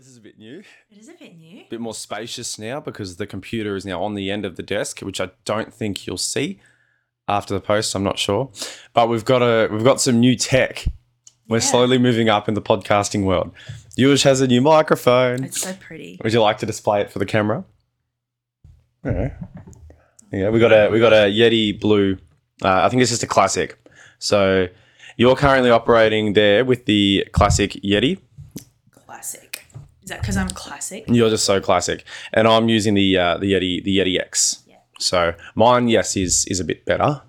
This is a bit new, It is a bit new. a bit more spacious now because the computer is now on the end of the desk, which I don't think you'll see after the post. I'm not sure, but we've got a we've got some new tech. We're Yeah. slowly moving up in the podcasting world. Yush has a new microphone. It's so pretty. Would you like to display it for the camera? Yeah. Yeah, we got a we got a Yeti Blue. Uh, I think it's just a classic. So you're currently operating there with the classic Yeti. Classic. That because I'm classic? You're just so classic, and I'm using the uh, the Yeti the Yeti X. Yeah. So mine, yes, is is a bit better.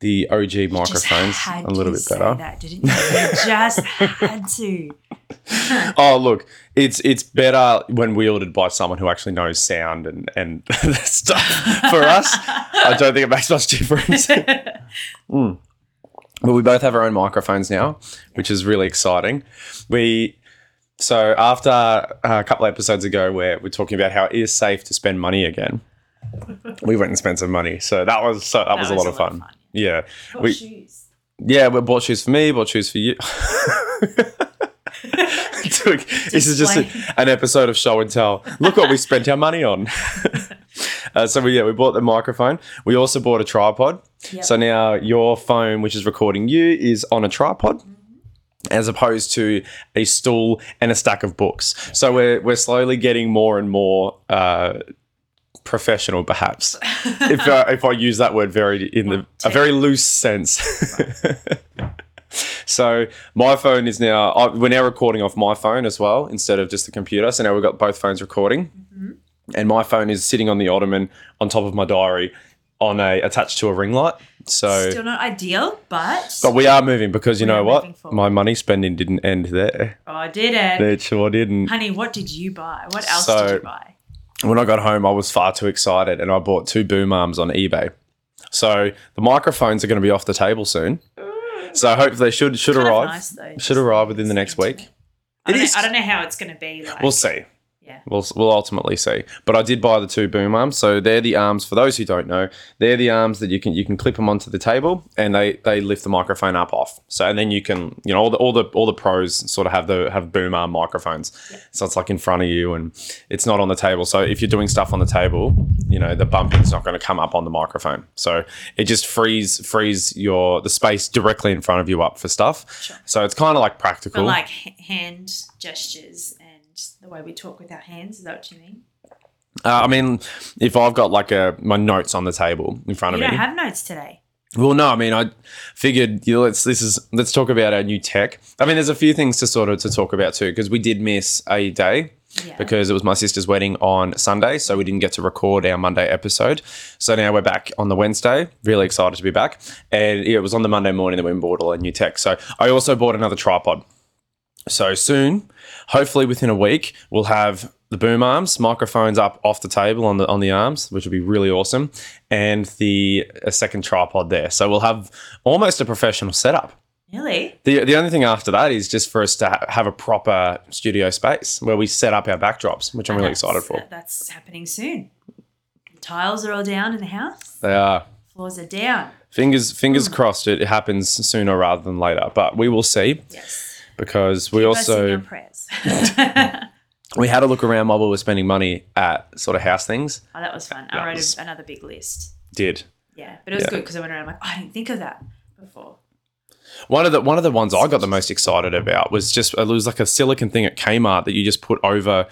The OG Just microphones a little bit better. That, didn't you? You just had to. Oh, look, it's it's better when wielded by someone who actually knows sound and and stuff. For us, I don't think it makes much difference. Mm. But we both have our own microphones now, which is really exciting. We so after uh, a couple of episodes ago, where we're talking about how it is safe to spend money again, we went and spent some money. So that was so that, was, a lot of fun. Yeah, What We- shoes? yeah. We bought shoes for me, bought shoes for you. Dude, this is just a, an episode of show and tell. Look what we spent our money on. uh, so we, yeah, we bought the microphone. We also bought a tripod. Yep. So now your phone, which is recording you, is on a tripod. As opposed to a stool and a stack of books, so we're we're slowly getting more and more uh, professional, perhaps, if uh, if I use that word very in the a very loose sense. So my phone is now. I, we're now recording off my phone as well instead of just the computer. So now we've got both phones recording, and my phone is sitting on the ottoman on top of my diary, on a attached to a ring light. So, Still not ideal, but but we are moving because you know what? My money spending didn't end there. oh, I did it. It sure didn't. Honey, what did you buy? What else So- did you buy? When I got home, I was far too excited, and I bought two boom arms on eBay. So the microphones are going to be off the table soon. Mm. So hopefully they should should arrive. nice, though, should arrive within the next week. I don't, is. know, I don't know how it's going to be like. We'll see. Yeah. We'll, we'll ultimately see. But I did buy the two boom arms. So they're the arms, for those who don't know, they're the arms that you can you can clip them onto the table and they, they lift the microphone up off. So and then you can, you know, all the all the all the pros sort of have the have boom arm microphones. So it's like in front of you and it's not on the table. So if you're doing stuff on the table, you know, the bumping's not going to come up on the microphone. So it just frees frees your the space directly in front of you up for stuff. Sure. So it's kind of like practical. But like h- hand gestures and the way we talk with our hands, is that what you mean? Uh, I mean, if I've got like a my notes on the table in front You of me, don't have notes today. well, no, I mean, I figured you know, let's this is let's talk about our new tech. I mean, there's a few things to sort of to talk about too because we did miss a day Yeah. because it was my sister's wedding on Sunday, so we didn't get to record our Monday episode. So now we're back on the Wednesday. Really excited to be back, and yeah, it was on the Monday morning that we bought all our new tech. So I also bought another tripod. So soon, hopefully within a week, we'll have the boom arms, microphones up off the table on the on the arms, which will be really awesome, and the a second tripod there. So we'll have almost a professional setup. Really? The, the only thing after that is just for us to ha- have a proper studio space where we set up our backdrops, which I'm really excited for. that's happening soon. The tiles are all down in the house. They are. Floors are down. Fingers fingers Hmm. crossed it happens sooner rather than later, but we will see Yes. Because we Keep also we had a look around while we were spending money at sort of house things. Oh, that was fun. That I wrote was- a, another big list. Did Yeah, but it was Yeah. good because I went around like, oh, I didn't think of that before. One of the one of the ones I got the most excited about was just it was like a silicon thing at Kmart that you just put over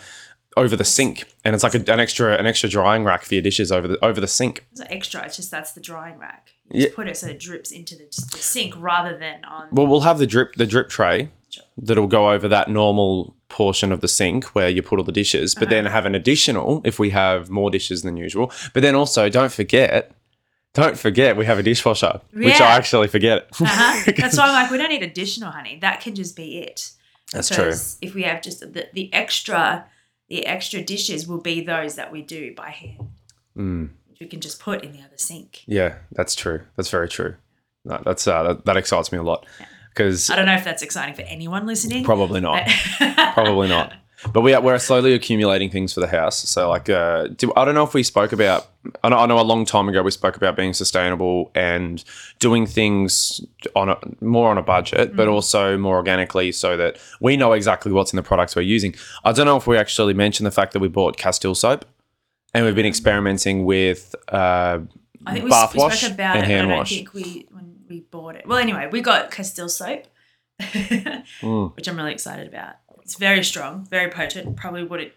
over the sink, and it's like a, an extra an extra drying rack for your dishes over the over the sink. It's not extra. It's just that's the drying rack. You just Yeah. put it so it drips into the, the sink rather than on. Well, we'll have the drip the drip tray Sure. that'll go over that normal portion of the sink where you put all the dishes, but then have an additional if we have more dishes than usual. But then also don't forget. Don't forget we have a dishwasher, which I actually forget. Uh-huh. That's why I'm like, we don't need additional honey. That can just be it. That's true. If we have just the, the extra, the extra dishes will be those that we do by hand, Mm. which we can just put in the other sink. Yeah, that's true. That's very true. No, that's uh, that, that excites me a lot because I don't know if that's exciting for anyone listening. probably not. Probably not. But we are, we're slowly accumulating things for the house. So like, uh, do, I don't know if we spoke about. I know, I know a long time ago we spoke about being sustainable and doing things on a more on a budget, but also more organically, so that we know exactly what's in the products we're using. I don't know if we actually mentioned the fact that we bought Castile soap, and we've been experimenting with. Uh, I think we, bath we wash spoke about and it, hand but I don't wash. think we when we bought it. Well, anyway, we got Castile soap, Mm. which I'm really excited about. It's very strong, very potent. Probably wouldn't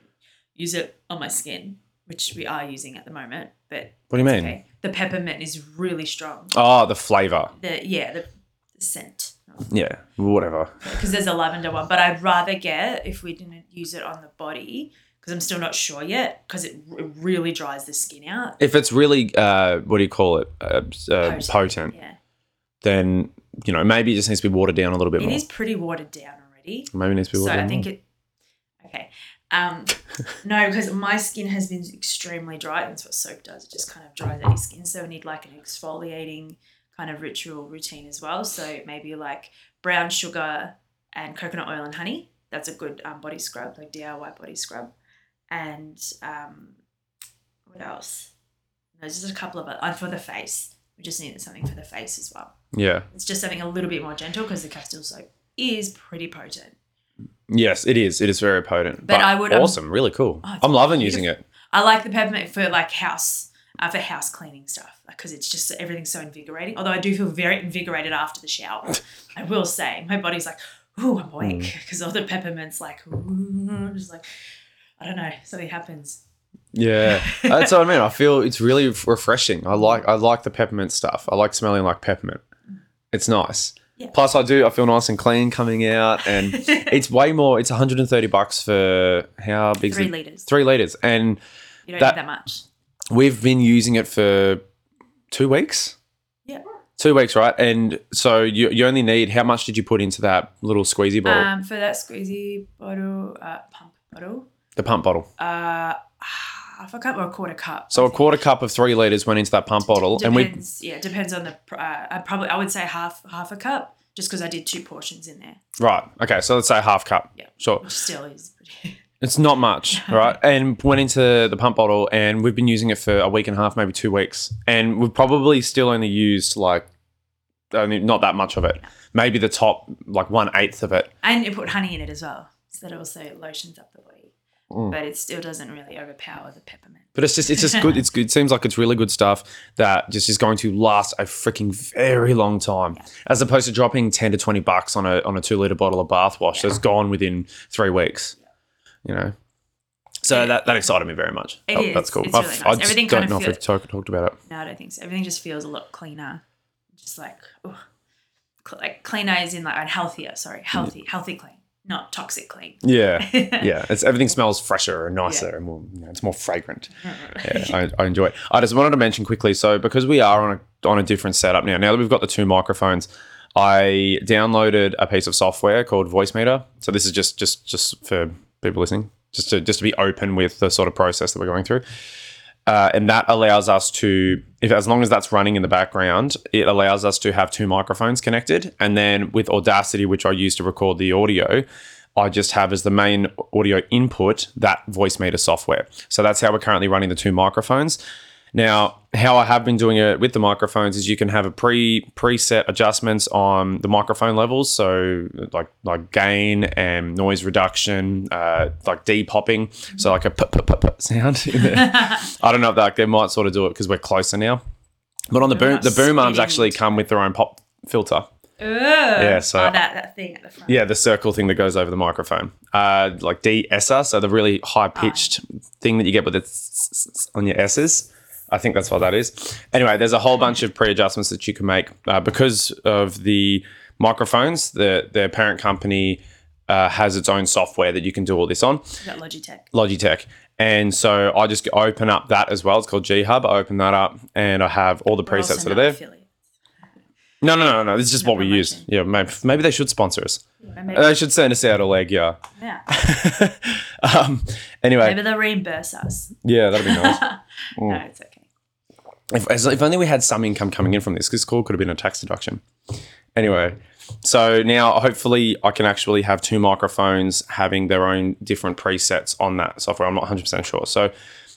use it on my skin, which we are using at the moment. But what do you mean? okay, the peppermint is really strong. Oh, the flavor. The yeah, the, the scent. Yeah, whatever. Because there's a lavender one, but I'd rather get if we didn't use it on the body because I'm still not sure yet because it, it really dries the skin out. If it's really, uh, what do you call it, uh, uh, potent, Yeah, then you know maybe it just needs to be watered down a little bit it more. is pretty watered down already. Maybe it needs to be So watered I think more. it. Okay. Um, no, because my skin has been extremely dry. That's what soap does. It just kind of dries out your skin. So we need like an exfoliating kind of ritual routine as well. So maybe like brown sugar and coconut oil and honey. That's a good um, body scrub, like DIY body scrub. And um, what else? There's just a couple of and for the face. We just needed something for the face as well. yeah. It's just something a little bit more gentle because the Castile soap is pretty potent. Yes, it is. It is very potent. But, I would, um, awesome, really cool. Oh, I'm loving using it. I like the peppermint for like house, uh, for house cleaning stuff because it's just everything's so invigorating. Although I do feel very invigorated after the shower, I will say my body's like, ooh, I'm awake Mm. because all the peppermints like, ooh, just like, I don't know, something happens. Yeah, that's what I mean. I feel it's really refreshing. I like I like the peppermint stuff. I like smelling like peppermint. It's nice. Yeah. Plus, I do. I feel nice and clean coming out, and it's way more. It's 130 bucks for how big? Three is it? liters. Three liters, and You don't that- need that much. we've been using it for two weeks. Yeah. Two weeks, right? And so you, you only need how much did you put into that little squeezy bottle, Um, for that squeezy bottle, uh, pump bottle, the pump bottle? uh, half a cup or a quarter cup. So a quarter cup of three liters went into that pump bottle, and we Depends, yeah, depends on the. Uh, I probably I would say half half a cup, just because I did two portions in there, right. Okay, so let's say half cup. Yeah. sure. which still is. pretty- It's not much, right? And went into the pump bottle, and we've been using it for a week and a half, maybe two weeks, and we've probably still only used like, only not that much of it. Maybe the top, like one eighth of it. and you put honey in it as well, so that also lotions up the. Mm. But it still doesn't really overpower the peppermint. But it's just, it's just good. It's good. It seems like it's really good stuff that just is going to last a freaking very long time, as opposed to dropping ten to twenty bucks on a on a two liter bottle of bath wash that's gone within three weeks. You know. So It- that, that excited me very much. It Oh, is. That's cool. It's I've- really nice. I Everything don't know if we've talked, talked about it. No, I don't think so. Everything just feels a lot cleaner. Just like, ugh. Like cleaner is in like and healthier. Sorry, healthy, healthy clean, not toxic clean. Yeah, yeah. It's everything smells fresher and nicer, and more, you know, it's more fragrant. Yeah, I, I enjoy it. I just wanted to mention quickly. So because we are on a on a different setup now, now that we've got the two microphones, I downloaded a piece of software called Voicemeeter. So this is just just just for people listening, just to just to be open with the sort of process that we're going through. Uh, and that allows us to, if as long as that's running in the background, it allows us to have two microphones connected. And then with Audacity, which I use to record the audio, I just have as the main audio input that Voicemeeter software. So that's how we're currently running the two microphones. Now, how I have been doing it with the microphones is you can have a pre preset adjustments on the microphone levels, so like like gain and noise reduction, uh, like depopping, so like a p- p- p- sound. In there. I don't know if that they might sort of do it because we're closer now. But on the boom, the boom arms actually come with their own pop filter. yeah, so- oh, that that thing at the front. Yeah, the circle thing that goes over the microphone, uh, like de-esser, so the really high pitched thing that you get with it on your S's. I think that's what that is. Anyway, there's a whole bunch of pre-adjustments that you can make uh, because of the microphones. The their parent company uh, has its own software that you can do all this on. That Logitech. Logitech. And so I just open up that as well. It's called G Hub. I open that up and I have all the We're presets that are there. affiliates. No, no, no, no. This is just No what we use. Yeah, maybe, maybe they should sponsor us. They should send us out a leg, yeah. yeah. um, anyway, Maybe they'll reimburse us. yeah, that'd be nice. no, it's okay. If, if only we had some income coming in from this, this call could have been a tax deduction. Anyway, So now, hopefully, I can actually have two microphones having their own different presets on that software. I'm not 100% sure. So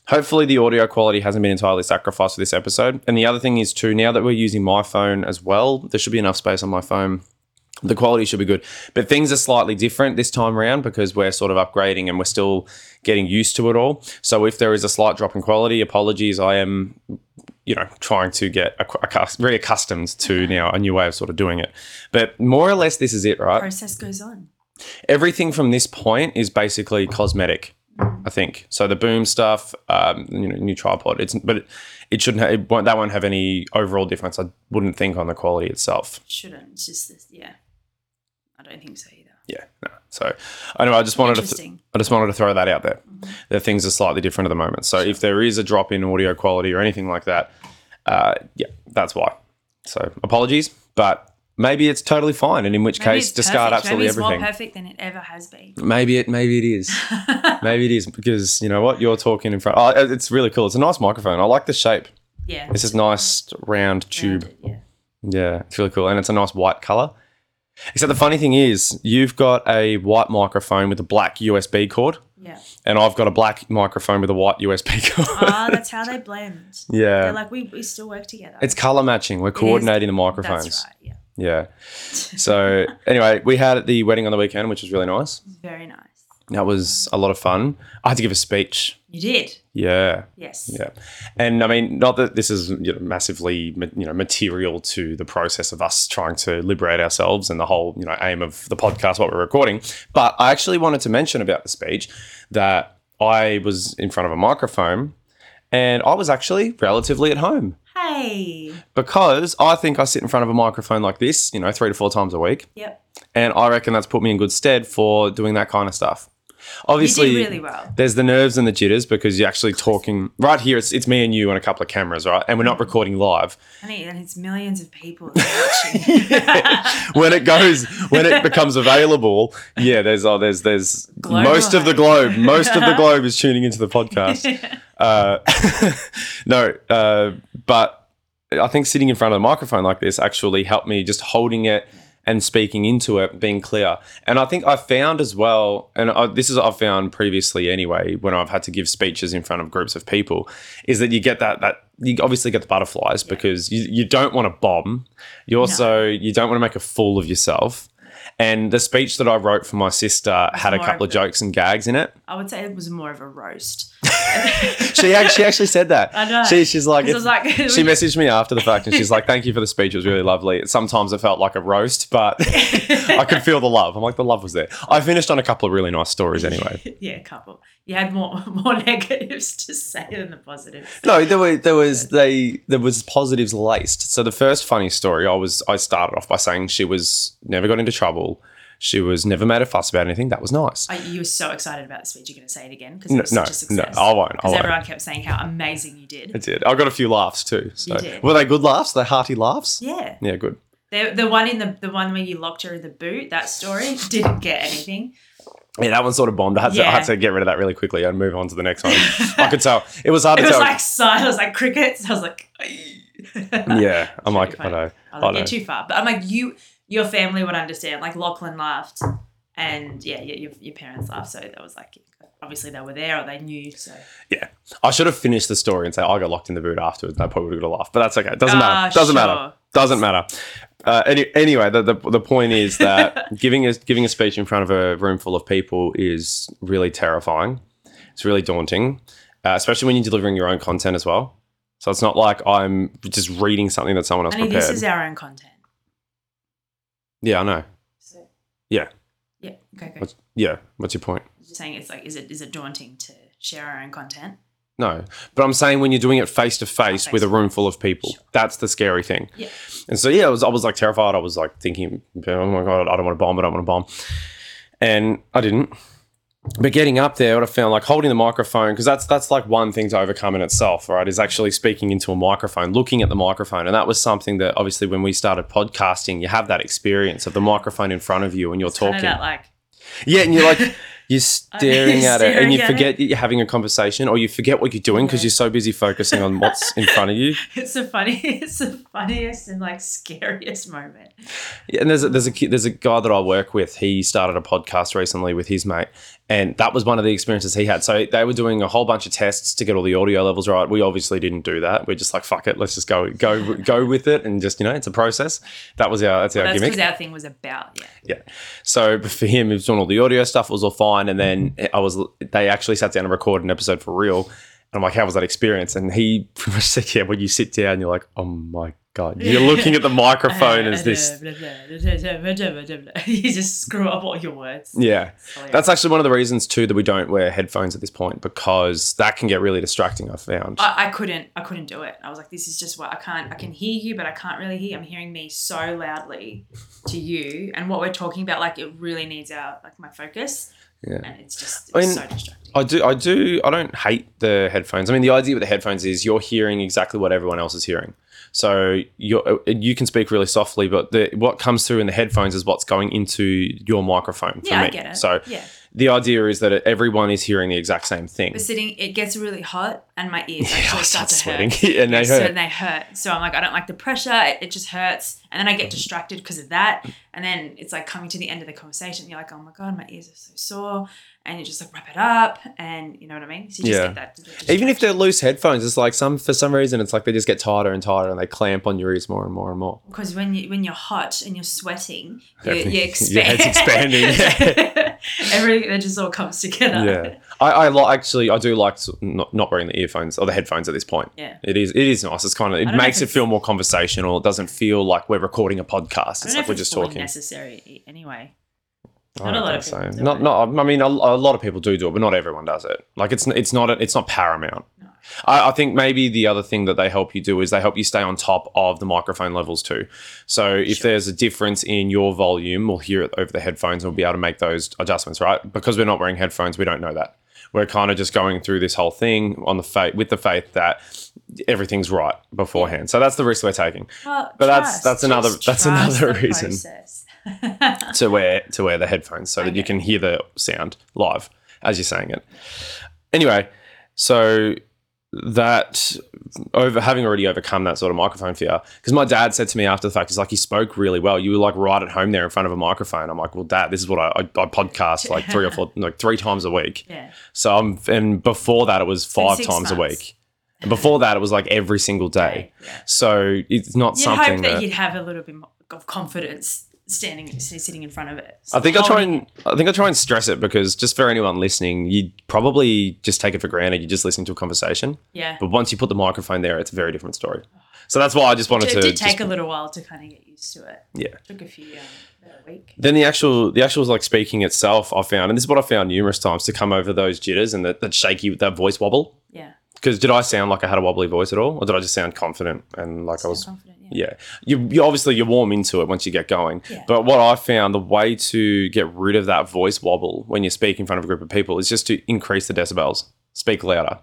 hopefully, the audio quality hasn't been entirely sacrificed for this episode. And the other thing is, too, now that we're using my phone as well, there should be enough space on my phone. The quality should be good. But things are slightly different this time around because we're sort of upgrading and we're still getting used to it all. So if there is a slight drop in quality, apologies. I am you know, trying to get accu- accus- very accustomed to now a new way of sort of doing it. But more or less, this is it, right? Process goes on. Everything from this point is basically cosmetic, I think. So the boom stuff, um, you know, new tripod. It's but it, it shouldn't. Have, it won't, that won't have any overall difference. I wouldn't think on the quality itself. Shouldn't. It's just this. Yeah. I don't think so either. Yeah. No. So anyway, I just wanted to th- I just wanted to throw that out there. That things are slightly different at the moment. So if there is a drop in audio quality or anything like that, uh, yeah, that's why. So apologies, but maybe it's totally fine, and in which Maybe case discard perfect. absolutely Maybe it's everything. more perfect than it ever has been. Maybe it, maybe it is, maybe it is because you know what you're talking in front. Oh, it's really cool. It's a nice microphone. I like the shape. yeah. It's just nice round tube. rounded, Yeah. Yeah, it's really cool, and it's a nice white color. Except the funny thing is, you've got a white microphone with a black USB cord, Yeah. and I've got a black microphone with a white USB cord. Ah, that's how they blend. yeah, They're like we, we still work together. it's color matching. We're coordinating the microphones. That's right. Yeah. Yeah. So anyway, we had the wedding on the weekend, which was really nice. Very nice. That was a lot of fun. I had to give a speech. You did. Yeah. Yes. Yeah, and I mean, not that this is you know, massively you know material to the process of us trying to liberate ourselves and the whole you know aim of the podcast, what we're recording. But I actually wanted to mention about the speech that I was in front of a microphone, and I was actually relatively at home Hey. because I think I sit in front of a microphone like this, you know, three to four times a week, Yep. and I reckon that's put me in good stead for doing that kind of stuff. Obviously, really well. there's the nerves and the jitters because you're actually talking right here. It's, it's me and you and a couple of cameras, right? And we're not recording live. And, it's millions of people watching. When it goes, when it becomes available, yeah, there's oh, there's there's Global most of the globe, most of the globe is tuning into the podcast. Uh, no, uh, but I think sitting in front of a microphone like this actually helped me just holding it and speaking into it, being clear. And I think I found as well, and I, this is what I've found previously anyway, when I've had to give speeches in front of groups of people, is that you get that that you obviously get the butterflies because you, you don't want to bomb. You also you don't want to make a fool of yourself. And the speech that I wrote for my sister had a couple of of jokes and gags in it. I would say it was more of a roast. She actually, she actually said that. I know. She, she's like, 'Cause I was like- she messaged me after the fact and she's like, thank you for the speech. It was really lovely. Sometimes it felt like a roast, but I could feel the love. I'm like, the love was there. I finished on a couple of really nice stories anyway. yeah, a couple. You had more more negatives to say than the positives. No, there were there was they there was positives laced. So the first funny story, I was I started off by saying she was never got into trouble. She was never made a fuss about anything. That was nice. Oh, you were so excited about the speech. You're going to say it again because No, it was no, such a no, success. I won't. Because everyone kept saying how amazing you did. I did. I got a few laughs too. So You did. were they good laughs? They hearty laughs? Yeah. Yeah, good. The, the one in the the one where you locked her in the boot, that story didn't get anything. Yeah, that one sort of bombed. I had to, I had to get rid of that really quickly and move on to the next one. I could tell it was hard It to was tell. like silent. It was like crickets. I was like, yeah, I'm like, I know, I I know. you're too far. But I'm like, you, your family would understand. Like Lachlan laughed, and yeah, yeah your, your parents laughed. So that was like, obviously they were there or they knew. So Yeah, I should have finished the story and say I got locked in the boot afterwards. And I probably would have got a laugh, but that's okay. It doesn't Ah, matter. Doesn't matter. sure. Doesn't matter. Uh, any, anyway, the, the the point is that giving a giving a speech in front of a room full of people is really terrifying. It's really daunting, uh, especially when you're delivering your own content as well. So it's not like I'm just reading something that someone else I mean, prepared. this is our own content. Yeah, I know. So Yeah. yeah, okay, okay. What's, yeah. What's your point? Just saying, it's like, is it is it daunting to share our own content? No, but I'm saying when you're doing it face to face with a room full of people, Sure. that's the scary thing. Yeah. And so yeah, I was I was like terrified. I was like thinking, oh my god, I don't want to bomb. I don't want to bomb, and I didn't. But getting up there, what I found like holding the microphone because that's that's like one thing to overcome in itself, right? Is actually speaking into a microphone, looking at the microphone, and that was something that obviously when we started podcasting, you have that experience of the microphone in front of you and you're Kind talking. of that like Yeah, and you're like, you're staring You're at it and you forget you're having a conversation or you forget what you're doing because Yeah. you're so busy focusing on what's in front of you. It's the funny. It's the funniest and like scariest moment. Yeah, and there's a, there's a there's a guy that I work with. He started a podcast recently with his mate, and that was one of the experiences he had. So they were doing a whole bunch of tests to get all the audio levels right. We obviously didn't do that. We're just like fuck it, let's just go go go with it, and just you know it's a process. That was our that's our That's gimmick. our thing was about yeah. Yeah. So for him, he was doing all the audio stuff. It was all fine. And then I was, they actually sat down and recorded an episode for real. And I'm like, how was that experience? And he pretty much said, yeah, when you sit down, you're like, oh my God. You're looking at the microphone as this. you just screw up all your words. Yeah. So, yeah. That's actually one of the reasons too that we don't wear headphones at this point because that can get really distracting, I've found. I, I couldn't I couldn't do it. I was like, this is just what I can't I can hear you, but I can't really hear. I'm hearing me so loudly to you. And what we're talking about, like it really needs our like my focus. Yeah. And it's just I mean, so distracting. I do, I do, I don't hate the headphones. I mean, the idea with the headphones is you're hearing exactly what everyone else is hearing. So you uh, you can speak really softly, but the, what comes through in the headphones is what's going into your microphone. For Yeah, me. I get it. So yeah. The idea is that everyone is hearing the exact same thing. But sitting it gets really hot and my ears Yeah, actually start to hurt. sweating and they hurt. they hurt. So I'm like, I don't like the pressure. It, it just hurts. And then I get distracted because of that. And then it's like coming to the end of the conversation. You're like, oh my God, my ears are so sore. And you just like wrap it up. And you know what I mean? So you just Yeah. get that. that Even if they're loose headphones, it's like some for some reason it's like they just get tighter and tighter and they clamp on your ears more and more and more. Because when you when you're hot and you're sweating, you, you your expand. head's expanding. Everything that just all comes together. Yeah, I, I li- actually I do like s- not, not wearing the earphones or the headphones at this point. Yeah. It is it is nice. It's kind of it don't know makes if it it's- feel more conversational. It doesn't feel like we're recording a podcast. I It's don't know like if we're it's just fully talking. necessary e- anyway. I Not a don't lot think of so. people do Not it. not. I mean, a, a lot of people do do it, but not everyone does it. Like it's it's not it's not paramount. No. I, I think maybe the other thing that they help you do is they help you stay on top of the microphone levels too. So if Sure. there's a difference in your volume, we'll hear it over the headphones and we'll be able to make those adjustments, right? Because we're not wearing headphones, we don't know that. We're kind of just going through this whole thing on the faith with the faith that everything's right beforehand. So that's the risk we're taking Well, But that's- trust. that's another- that's another reason. to wear to wear the headphones so that you can hear the sound live as you're saying it. Anyway, so that over having already overcome that sort of microphone fear because my dad said to me after the fact he's like you spoke really well. You were like right at home there in front of a microphone. I'm like well dad this is what i, I, I podcast like three or four like three times a week. Yeah. so i'm and before that it was five times a week. And before that it was like every single day. Yeah. so it's not You'd something hope that, that you'd have a little bit more of confidence standing sitting in front of it. I think I try and I think I try and stress it because just for anyone listening, you probably just take it for granted. You're just listening to a conversation, Yeah. but once you put the microphone there, it's a very different story. So that's why I just wanted It to. did take just- a little while to kind of get used to it. Yeah. It Took a few um, a week. then the actual the actual like speaking itself, I found, and this is what I found numerous times to come over those jitters and that, that shaky that voice wobble. Yeah. Because did I sound like I had a wobbly voice at all, or did I just sound confident and like I was confident. Yeah. You, you obviously you warm into it once you get going. Yeah. But what I found the way to get rid of that voice wobble when you speak in front of a group of people is just to increase the decibels. Speak louder.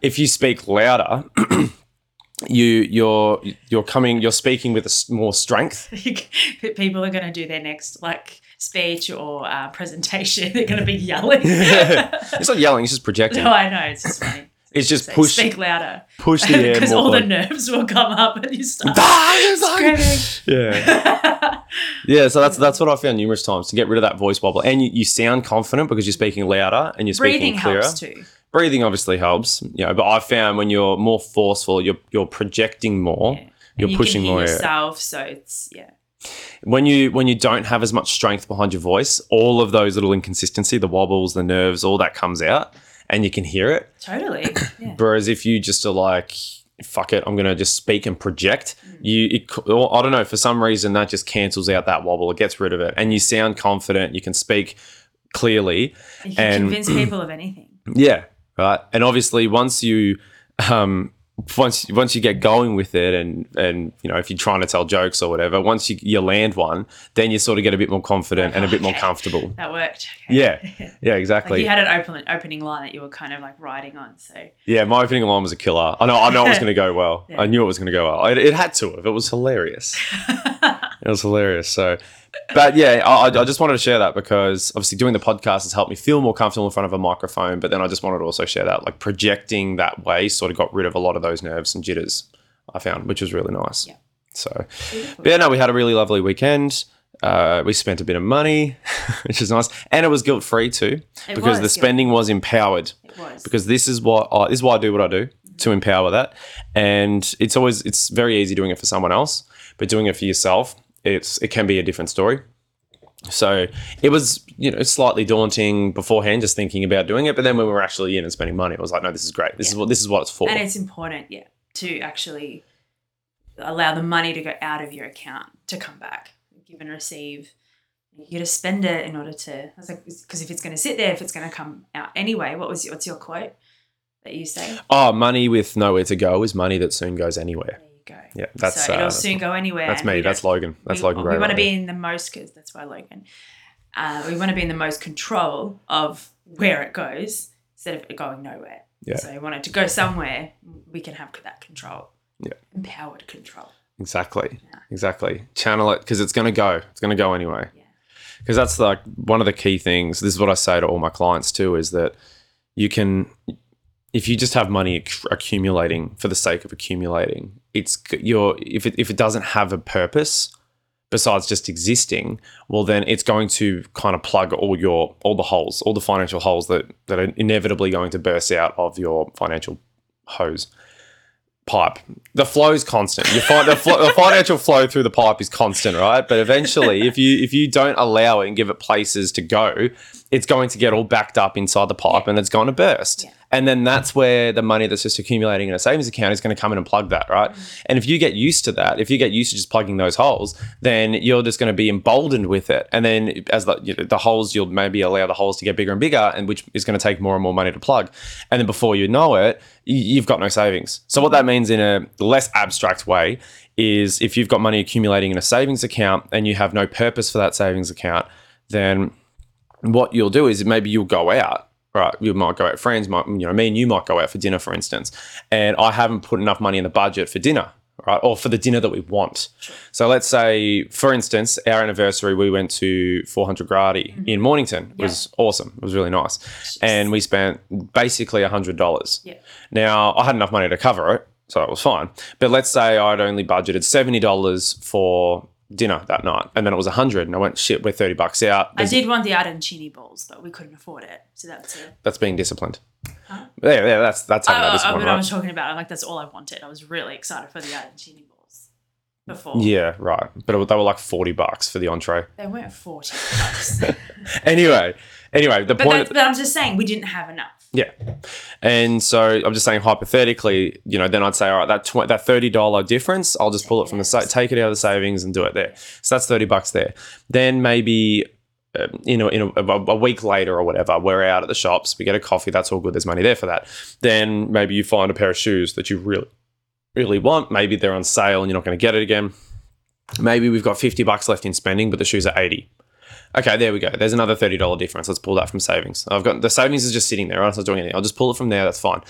If you speak louder, you you're you're coming you're speaking with a s- more strength. People are going to do their next like speech or uh, presentation. They're going to be yelling. it's not yelling; it's just projecting. no, I know. It's just funny. It's just Say, push Speak louder. push the air Because all the nerves will come up and you start like- screaming. yeah. Yeah, so that's that's what I found numerous times to get rid of that voice wobble, and you, you sound confident because you're speaking louder and you're speaking Breathing clearer. helps too. breathing obviously helps, you know, but I found when you're more forceful, you're you're projecting more. Yeah. You're you pushing more air. yourself, so it's yeah. When you when you don't have as much strength behind your voice, all of those little inconsistency, the wobbles, the nerves, all that comes out and you can hear it. Totally. Yeah. Whereas if you just are like, fuck it, I'm gonna just speak and project, Mm. you it, I don't know, for some reason that just cancels out that wobble, it gets rid of it, and you sound confident, you can speak clearly. You can And- convince people of anything. Yeah, right. And obviously, once you um, once once you get going with it, and and you know if you're trying to tell jokes or whatever, once you, you land one, then you sort of get a bit more confident and a bit more Okay. comfortable. That worked. Okay. Yeah, yeah, Like exactly. you had an open, opening line that you were kind of like riding on. So yeah, my opening line was a killer. I know, I know it was going to go well. Yeah. I knew it was going to go well. It, it had to have. It was hilarious. It was hilarious. So, but yeah, I, I just wanted to share that because obviously doing the podcast has helped me feel more comfortable in front of a microphone. But then I just wanted to also share that, like projecting that way, sort of got rid of a lot of those nerves and jitters. I found, which was really nice. Yeah. So, but yeah, no, we had a really lovely weekend. Uh, we spent a bit of money, which is nice, and it was guilt free too, It because was the spending was empowered. It was. Because this is what I, this is why I do what I do to empower that, and it's always it's very easy doing it for someone else, but doing it for yourself, it's it can be a different story. So it was, you know, slightly daunting beforehand, just thinking about doing it. But then when we were actually in and spending money, it was like, no, this is great. This is what this is what it's for. and it's important, yeah, to actually allow the money to go out of your account to come back, give and receive. You got to spend it in order to. I was like, because if it's going to sit there, if it's going to come out anyway, what was your, what's your quote that you say? oh, money with nowhere to go is money that soon goes anywhere. Go. Yeah, that's so uh, it'll that's, soon go anywhere. that's me. That's Logan. That's we, Logan Gray. We want to be in the most because that's why Logan. Uh, we want to be in the most control of where it goes instead of it going nowhere. Yeah. So we want it to go somewhere. We can have that control. Yeah. Empowered control. Exactly. Yeah. Exactly. Channel it because it's going to go. It's going to go anyway. Yeah. Because that's like one of the key things. This is what I say to all my clients too is that you can, if you just have money acc- accumulating for the sake of accumulating, it's your if it if it doesn't have a purpose besides just existing, well then it's going to kind of plug all your all the holes, all the financial holes that that are inevitably going to burst out of your financial hose pipe. The flow is constant. You find the, flo- the financial flow through the pipe is constant, right? But eventually, if you if you don't allow it and give it places to go, it's going to get all backed up inside the pipe and it's going to burst. Yeah. And then that's where the money that's just accumulating in a savings account is going to come in and plug that, right? Mm-hmm. And if you get used to that, if you get used to just plugging those holes, then you're just going to be emboldened with it. And then as the, you know, the holes, you'll maybe allow the holes to get bigger and bigger, and which is going to take more and more money to plug. And then before you know it, you've got no savings. So what that means in a less abstract way is if you've got money accumulating in a savings account and you have no purpose for that savings account, then what you'll do is maybe you'll go out right? You might go out friends might you know me and you might go out for dinner for instance. And i haven't put enough money in the budget for dinner right? Or for the dinner that we want. So let's say for instance our anniversary we went to 400 gradi mm-hmm. in mornington. It was awesome. It was really nice. And we spent basically $100 Yeah. now i had enough money to cover it so it was fine. But let's say i'd only budgeted $70 for dinner that night and then it was 100 and i went shit we're 30 bucks out I did want the arancini balls, but we couldn't afford it. So that's it. that's being disciplined. Huh? Yeah, yeah, that's that's how I, oh, oh, that oh, I, discipline, mean, I was talking about. I'm like, that's all I wanted. I was really excited for the arancini balls before. Yeah, right. But it, they were like forty bucks for the entree. They weren't forty bucks. Anyway, anyway, the but, point. that's, but I'm just saying we didn't have enough. Yeah, and so I'm just saying hypothetically, you know, then I'd say, all right, that tw- that thirty dollar difference, I'll just pull it from the sa- take it out of the savings and do it there. So that's thirty bucks there. Then maybe. Um, you know, in a, a, a week later or whatever, we're out at the shops. We get a coffee. That's all good. There's money there for that. Then maybe you find a pair of shoes that you really, really want. Maybe they're on sale and you're not going to get it again. Maybe we've got 50 bucks left in spending, but the shoes are 80. Okay, there we go. There's another $30 difference. Let's pull that from savings. I've got the savings is just sitting there. I'm not doing anything. I'll just pull it from there. That's fine.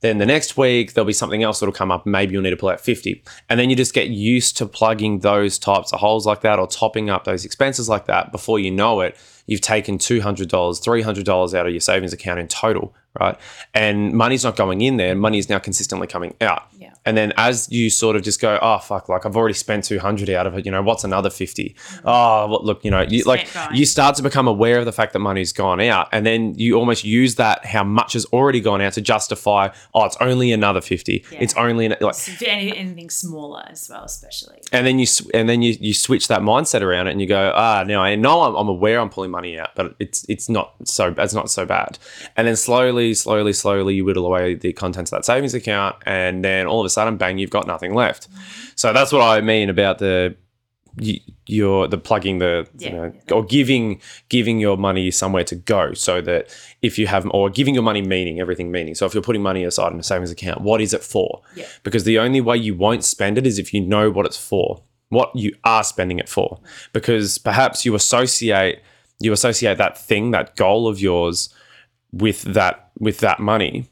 Then the next week, there'll be something else that'll come up. Maybe you'll need to pull out 50. And then you just get used to plugging those types of holes like that or topping up those expenses like that. Before you know it, you've taken $200, $300 out of your savings account in total, right? And money's not going in there. Money is now consistently coming out. Yeah. And then as you sort of just go, oh fuck, like I've already spent two hundred out of it. You know, what's another fifty? Oh, well, look, you know, you like going. you start to become aware of the fact that money's gone out, and then you almost use that how much has already gone out to justify. Oh, it's only another fifty. Yeah. It's only an, like, So anything smaller as well, especially. and then you and then you you switch that mindset around it, and you go, ah, now I know I'm, I'm aware I'm pulling money out, but it's it's not so it's not so bad. And then slowly, slowly, slowly, you whittle away the contents of that savings account, and then all of a sudden, bang, you've got nothing left. So that's what I mean about the y- your the plugging the you know yeah. or giving giving your money somewhere to go so that if you have or giving your money meaning everything meaning so if you're putting money aside in a savings account what is it for Yeah. because the only way you won't spend it is if you know what it's for what you are spending it for because perhaps you associate you associate that thing that goal of yours with that with that money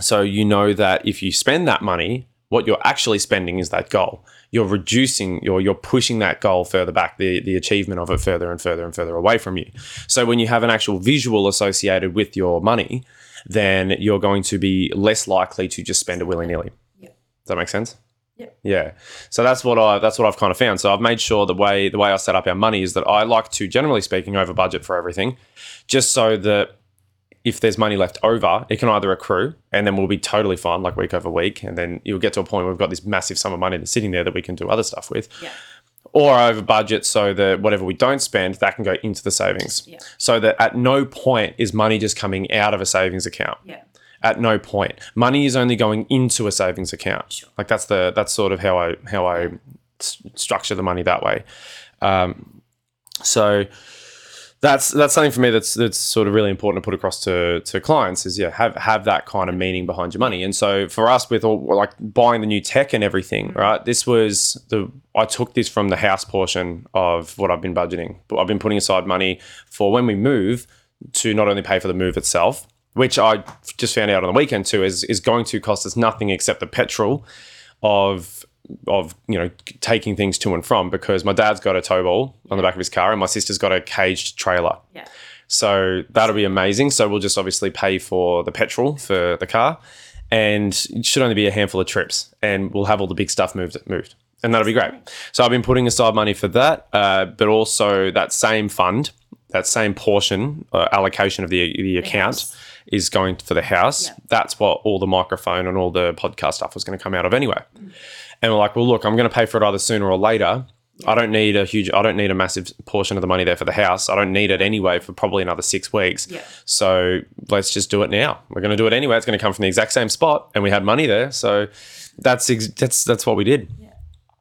so you know that if you spend that money What you're actually spending is that goal. You're reducing, you're you're pushing that goal further back, the the achievement of it further and further and further away from you. So when you have an actual visual associated with your money, then you're going to be less likely to just spend it willy nilly. Yeah. Does that make sense? Yeah. Yeah. So that's what I that's what I've kind of found. So I've made sure the way the way I set up our money is that I like to generally speaking over budget for everything, just so that if there's money left over, it can either accrue and then we'll be totally fine, like week over week, and then you'll get to a point where we've got this massive sum of money that's sitting there that we can do other stuff with, Yeah. or over budget so that whatever we don't spend, that can go into the savings. Yeah. So that at no point is money just coming out of a savings account Yeah. At no point. Money is only going into a savings account. Sure. Like that's the that's sort of how I how I s- structure the money that way. Um, so that's that's something for me that's that's sort of really important to put across to to clients is yeah have have that kind of meaning behind your money. And so for us with all like buying the new tech and everything, right? This was the I took this from the house portion of what I've been budgeting. But I've been putting aside money for when we move to not only pay for the move itself, which I just found out on the weekend too, is is going to cost us nothing except the petrol of of you know taking things to and from because my dad's got a tow ball on the back of his car and my sister's got a caged trailer. Yeah. So that'll be amazing. So we'll just obviously pay for the petrol for the car, and it should only be a handful of trips, and we'll have all the big stuff moved moved, and that'll be great. So I've been putting aside money for that, uh, but also that same fund, that same portion uh, allocation of the the account house. Is going for the house. Yeah. That's what all the microphone and all the podcast stuff was going to come out of anyway. And we're like, well, look, I'm going to pay for it either sooner or later. I don't need a huge, I don't need a massive portion of the money there for the house. I don't need it anyway for probably another six weeks. Yeah. So let's just do it now. We're going to do it anyway. It's going to come from the exact same spot, and we had money there. So that's ex- that's that's what we did. Yeah.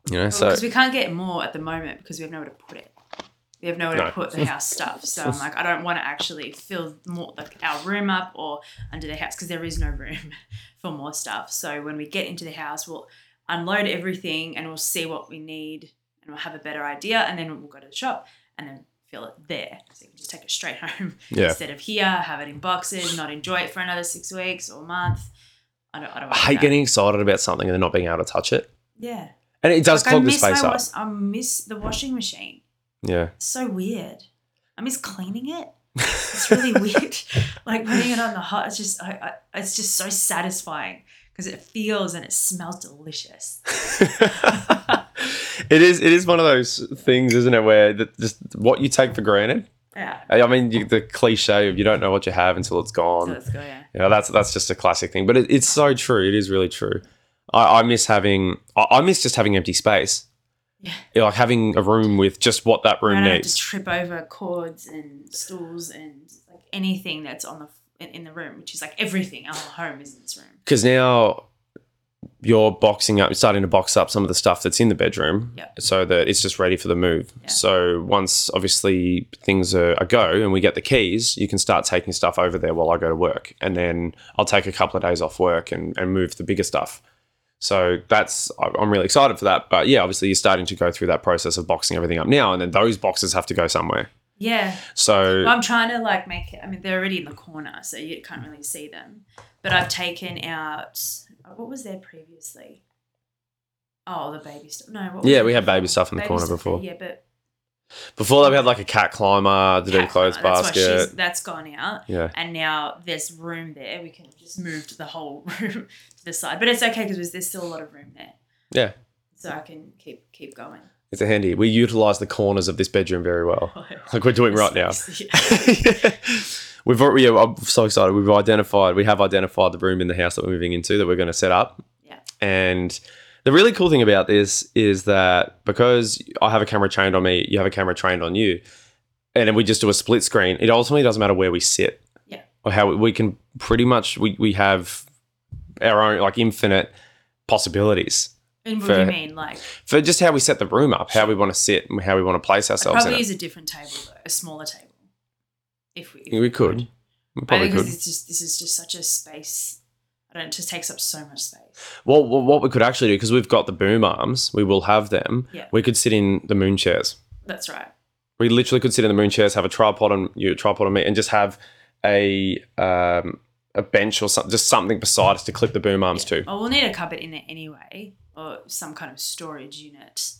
You know, so Because we can't get more at the moment because we have nowhere to put it. We have nowhere No. to put the house stuff. So I'm like, I don't want to actually fill more like our room up or under the house because there is no room for more stuff. So when we get into the house, we'll unload everything and we'll see what we need and we'll have a better idea and then we'll go to the shop and then fill it there. So you can just take it straight home Yeah. instead of here, have it in boxes, not enjoy it for another six weeks or a month. I don't. I don't. I hate that. getting excited about something and then not being able to touch it, Yeah. and it does Like, clog the space my up. was- I miss the washing machine. Yeah, It's so weird. I miss cleaning it. It's really weird. Like putting it on the hot. It's just. I, I, it's just so satisfying because it feels and it smells delicious. it is. It is one of those things, isn't it, where that just what you take for granted. Yeah. I mean, you, the cliche of you don't know what you have until it's gone. let's go. Yeah. You know, that's that's just a classic thing, but it, it's so true. It is really true. I, I miss having. I, I miss just having empty space. Yeah. You know, like having a room with just what that I room don't have needs. to trip over cords and stools and like anything that's on the in, in the room, which is like everything. Our home is in this room. Because now you're boxing up, starting to box up some of the stuff that's in the bedroom, Yeah. so that it's just ready for the move. Yeah. So once obviously things are a go and we get the keys, you can start taking stuff over there while I go to work, and then I'll take a couple of days off work and, and move the bigger stuff. So that's I'm really excited for that. But yeah, obviously you're starting to go through that process of boxing everything up now, and then those boxes have to go somewhere. Yeah. So Well, I'm trying to like make it. I mean, they're already in the corner, so you can't really see them. But I've taken out. What was there previously? Oh, the baby stuff. No. What was Yeah, we had baby stuff in the corner stuff, before. Yeah, but before that, we had like a cat climber, the cat clothes climber, that's she's- basket. That's gone out. Yeah. And now there's room there. We can just move the whole room to the side, but it's okay because there's still a lot of room there, Yeah. so I can keep keep going. It's a handy. We utilize the corners of this bedroom very well, like we're doing right now. Yeah. We've already, yeah, I'm so excited. We've identified, we have identified the room in the house that we're moving into that we're going to set up. Yeah. And the really cool thing about this is that because I have a camera trained on me, you have a camera trained on you, and then we just do a split screen. It ultimately doesn't matter where we sit. Yeah. Or how we, we can pretty much we we have our own like infinite possibilities And what do you mean, like? for just how we set the room up, how we want to sit, and how we want to place I'd ourselves in probably it. use a different table though, a smaller table. If we, if We could. We I probably could. it's just this is just such a space. I don't. It just takes up so much space. Well, well, what we could actually do because we've got the boom arms, we will have them. Yeah. We could sit in the moon chairs. That's right. We literally could sit in the moon chairs, have a tripod on you, tripod on me, and just have a um, a bench or something, just something beside us to clip the boom arms to. Oh, we'll need a cupboard in there anyway, or some kind of storage unit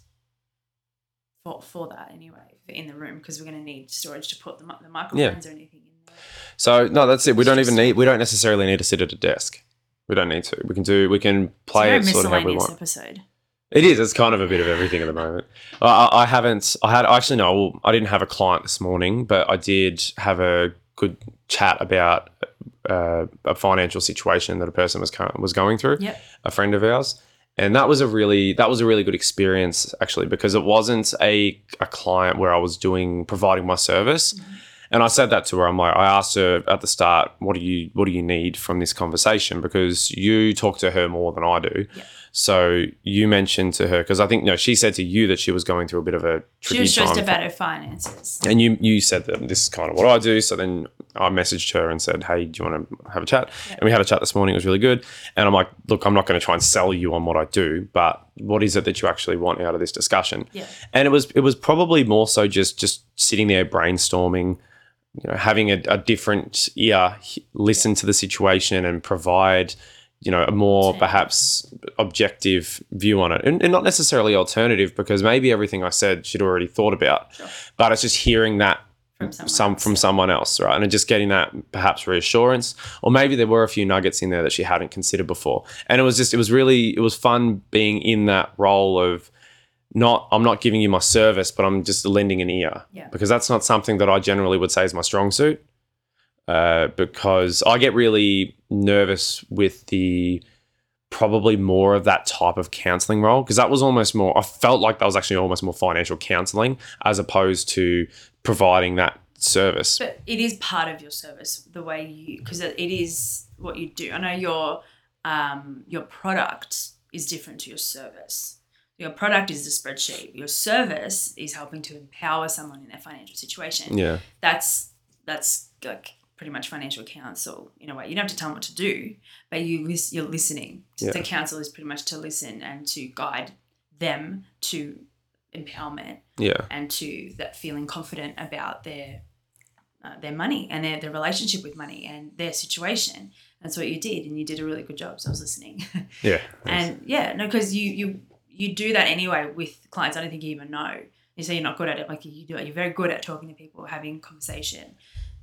for for that anyway in the room because we're going to need storage to put the, the microphones or anything in there. So no, that's it. We don't even need. We don't necessarily need to sit at a desk. We don't need to. We can do. We can play it it's sort of how we want. episode. It is. It's kind of a bit of everything at the moment. I, I I haven't. I had actually no. I didn't have a client this morning, but I did have a good chat about uh, a financial situation that a person was current, was going through. Yep. A friend of ours, and that was a really that was a really good experience actually because it wasn't a a client where I was doing providing my service. And I said that to her. I'm like, I asked her at the start, "What do you What do you need from this conversation?" Because you talk to her more than I do. Yeah. So you mentioned to her because I think no, she said to you that she was going through a bit of a She was stressed time. about her finances. and you you said that this is kind of what I do. So then I messaged her and said, "Hey, do you want to have a chat?" Yeah. And we had a chat this morning. It was really good. And I'm like, "Look, I'm not going to try and sell you on what I do, but what is it that you actually want out of this discussion?" Yeah. And it was it was probably more so just just sitting there brainstorming, you know, having a, a different ear, listen to the situation and provide, you know, a more perhaps objective view on it, and, and not necessarily alternative because maybe everything I said she'd already thought about, Sure. but it's just hearing that From someone some else, from someone else, right? And just getting that perhaps reassurance, or maybe there were a few nuggets in there that she hadn't considered before. And it was just, it was really, it was fun being in that role of not, I'm not giving you my service, but I'm just lending an ear Yeah. because that's not something that I generally would say is my strong suit. Uh, because I get really nervous with the probably more of that type of counseling role because that was almost more I felt like that was actually almost more financial counseling as opposed to providing that service. But it is part of your service, the way you, because it it is what you do. I know your um, your product is different to your service. Your product is the spreadsheet. Your service is helping to empower someone in their financial situation. Yeah. That's that's like pretty much financial counsel in a way. You don't have to tell them what to do, but you lis- you're listening. Yeah. The counsel is pretty much to listen and to guide them to empowerment Yeah. and to that feeling confident about their uh, their money and their, their relationship with money and their situation. That's what you did, and you did a really good job. So I was listening, Yeah. and yeah, no, because you you you do that anyway with clients. I don't think you even know. You say you're not good at it, like you do it. You're very good at talking to people, having conversation,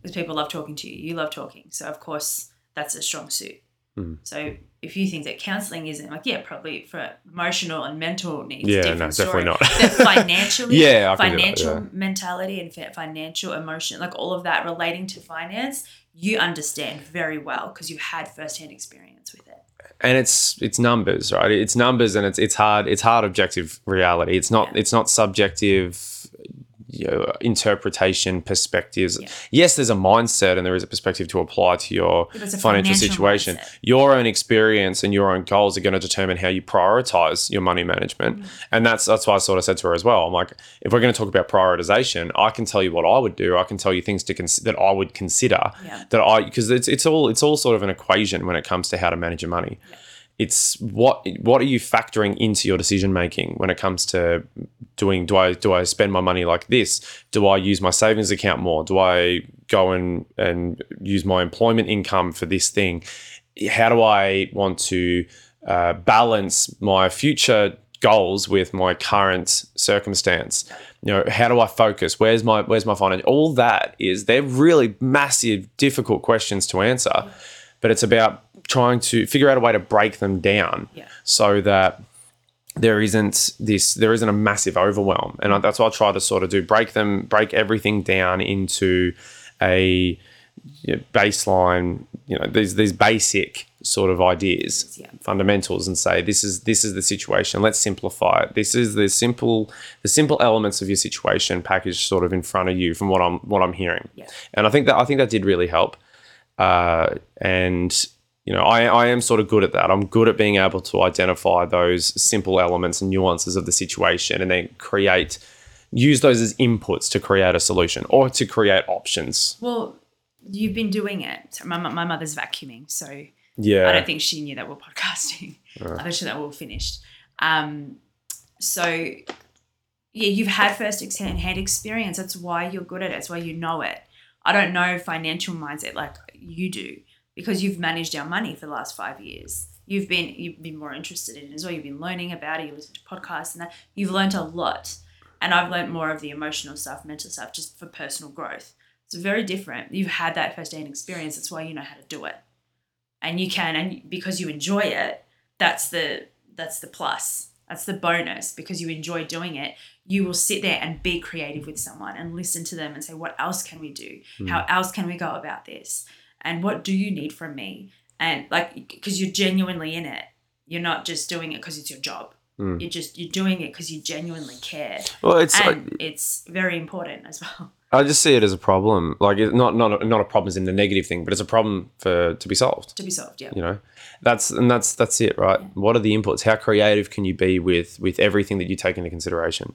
because people love talking to you. You love talking, so of course that's a strong suit. Mhm. So if you think that counselling isn't like yeah, probably for emotional and mental needs, Yeah, no, definitely story. not. But financially, Yeah, I do that, financial yeah. mentality and financial emotion, like all of that relating to finance, you understand very well because you've had firsthand experience with it. and it's it's numbers, right? It's numbers, and it's it's hard. It's hard objective reality. It's not Yeah. it's not subjective. You know, interpretation perspectives. Yeah. Yes, there's a mindset and there is a perspective to apply to your But it's a financial, financial situation. mindset. Your own experience and your own goals are going to determine how you prioritize your money management. Mm. And that's that's why I sort of said to her as well. I'm like, if we're going to talk about prioritization, I can tell you what I would do. I can tell you things to cons- that I would consider Yeah. that I because it's it's all it's all sort of an equation when it comes to how to manage your money. Yeah. It's what what are you factoring into your decision making when it comes to doing do I do I spend my money like this? Do I use my savings account more? Do I go and and use my employment income for this thing? How do I want to uh, balance my future goals with my current circumstance? You know, how do I focus? Where's my where's my finance? All that is they're really massive, difficult questions to answer, but it's about trying to figure out a way to break them down Yeah. so that there isn't this there isn't a massive overwhelm and that's what i try to sort of do break them break everything down into a you know, baseline you know these these basic sort of ideas Yeah. fundamentals and say this is this is the situation let's simplify it this is the simple the simple elements of your situation packaged sort of in front of you from what i'm what i'm hearing Yeah. and i think that i think that did really help uh, and you know I, I am sort of good at that i'm good at being able to identify those simple elements and nuances of the situation and then create use those as inputs to create a solution or to create options Well, you've been doing it. My, my mother's vacuuming, so yeah I don't think she knew that we're podcasting. I bet you that we're finished. Um, so yeah, you've had first hand experience. That's why you're good at it. That's why you know it. I don't know financial mindset like you do, because you've managed our money for the last five years. You've been you've been more interested in it as well. You've been learning about it. You listen to podcasts and that. You've learned a lot, and I've learned more of the emotional stuff, mental stuff, just for personal growth. It's very different. You've had that first hand experience. That's why you know how to do it, and you can. And because you enjoy it, that's the that's the plus. That's the bonus because you enjoy doing it. You will sit there and be creative with someone and listen to them and say, what else can we do? Hmm. How else can we go about this? And what do you need from me? And like, because you're genuinely in it. You're not just doing it because it's your job. Mm. You're just you're doing it because you genuinely care, Well, it's and it's very important as well. I just see it as a problem. Like it's not not not a problem is in the negative thing, but it's a problem for to be solved. To be solved, yeah. You know, that's and that's that's it, right? What are the inputs? How creative can you be with with everything that you take into consideration?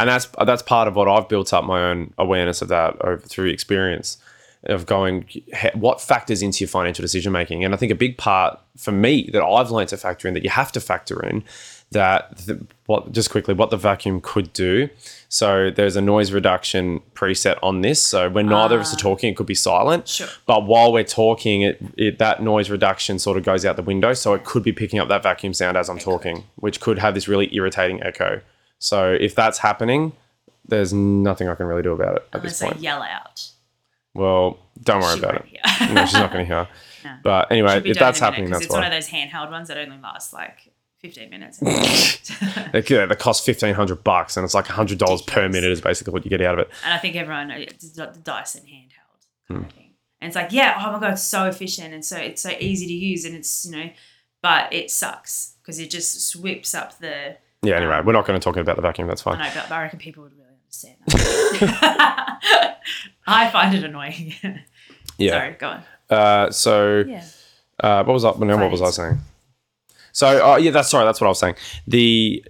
And that's that's part of what I've built up my own awareness of that over through experience of going what factors into your financial decision making. And I think a big part for me that I've learned to factor in that you have to factor in that the, what just quickly what the vacuum could do. So there's a noise reduction preset on this. So when neither of us are ah. talking, it could be silent. Sure. But while we're talking, it, it that noise reduction sort of goes out the window. So it could be picking up that vacuum sound as I'm talking, which could have this really irritating echo. So if that's happening, there's nothing I can really do about it at Unless this I point. yell out. Well, don't worry She about it. hear. No, she's not going to hear. No. But anyway, if that's happening, minute, that's it's one of those handheld ones that only lasts like 15 minutes. They, yeah, they cost fifteen hundred bucks, and it's like hundred dollars per minute is basically what you get out of it. And I think everyone it's the Dyson handheld Hmm. of thing. And it's like, yeah, oh my god, it's so efficient and so it's so easy to use and it's you know, but it sucks because it just sweeps up the. Yeah. Anyway, Um, we're not going to talk about the vacuum. That's I fine. know, but I reckon people would really understand. That. I find it annoying. Yeah. Sorry, go on. Uh, so Yeah. uh, what was I? No, what was I saying? So oh yeah, that's sorry. That's what I was saying. The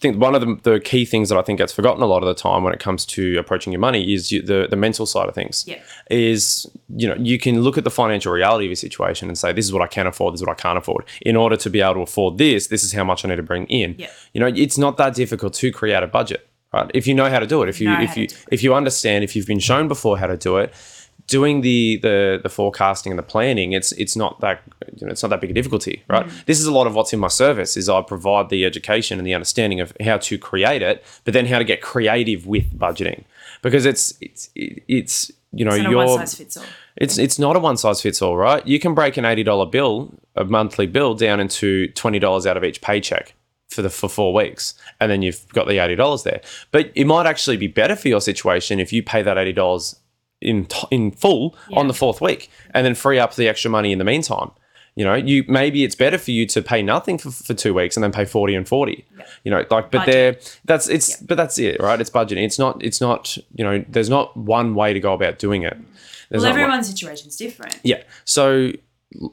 think one of the, the key things that I think gets forgotten a lot of the time when it comes to approaching your money is you, the the mental side of things. Yeah. Is you know you can look at the financial reality of your situation and say this is what I can afford, this is what I can't afford. In order to be able to afford this, this is how much I need to bring in. Yeah. You know, it's not that difficult to create a budget, right? If you know how to do it, if you Know if you if you understand, if you've been shown before how to do it, doing the the the forecasting and the planning, it's it's not that you know it's not that big a difficulty, right? Mm. This is a lot of what's in my service is I provide the education and the understanding of how to create it, but then how to get creative with budgeting because it's it's it's you know It's your one size fits all. it's it's not a one size fits all, right? You can break an eighty dollar bill, a monthly bill, down into twenty dollars out of each paycheck for the for four weeks, and then you've got the eighty dollars there. But it might actually be better for your situation if you pay that eighty dollars in t- in full on the fourth week, and then free up the extra money in the meantime. You know, you maybe it's better for you to pay nothing for, for two weeks and then pay forty and forty. You know, like, but there, that's it's, but that's it, right? It's budgeting. It's not, it's not, you know, there's not one way to go about doing it. There's Well, not one- everyone's situation's different. yeah. So,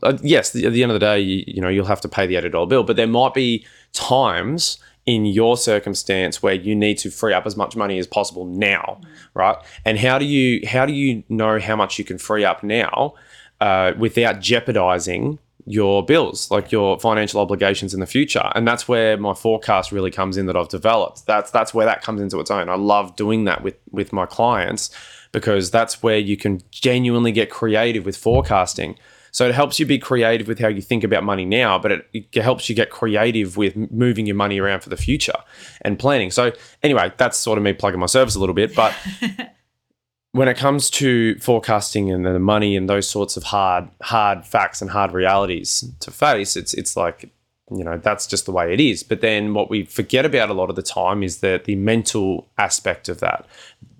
uh, yes, the, at the end of the day, you, you know, you'll have to pay the eighty dollar bill, but there might be times in your circumstance where you need to free up as much money as possible now, right? And how do you how do you know how much you can free up now uh, without jeopardizing your bills, like your financial obligations in the future? And that's where my forecast really comes in that I've developed. That's that's where that comes into its own. I love doing that with with my clients because that's where you can genuinely get creative with forecasting. So it helps you be creative with how you think about money now, but it, it helps you get creative with moving your money around for the future and planning. So anyway, that's sort of me plugging my service a little bit, but when it comes to forecasting and the money and those sorts of hard hard facts and hard realities to face, it's it's like you know that's just the way it is. But then what we forget about a lot of the time is that the mental aspect of that,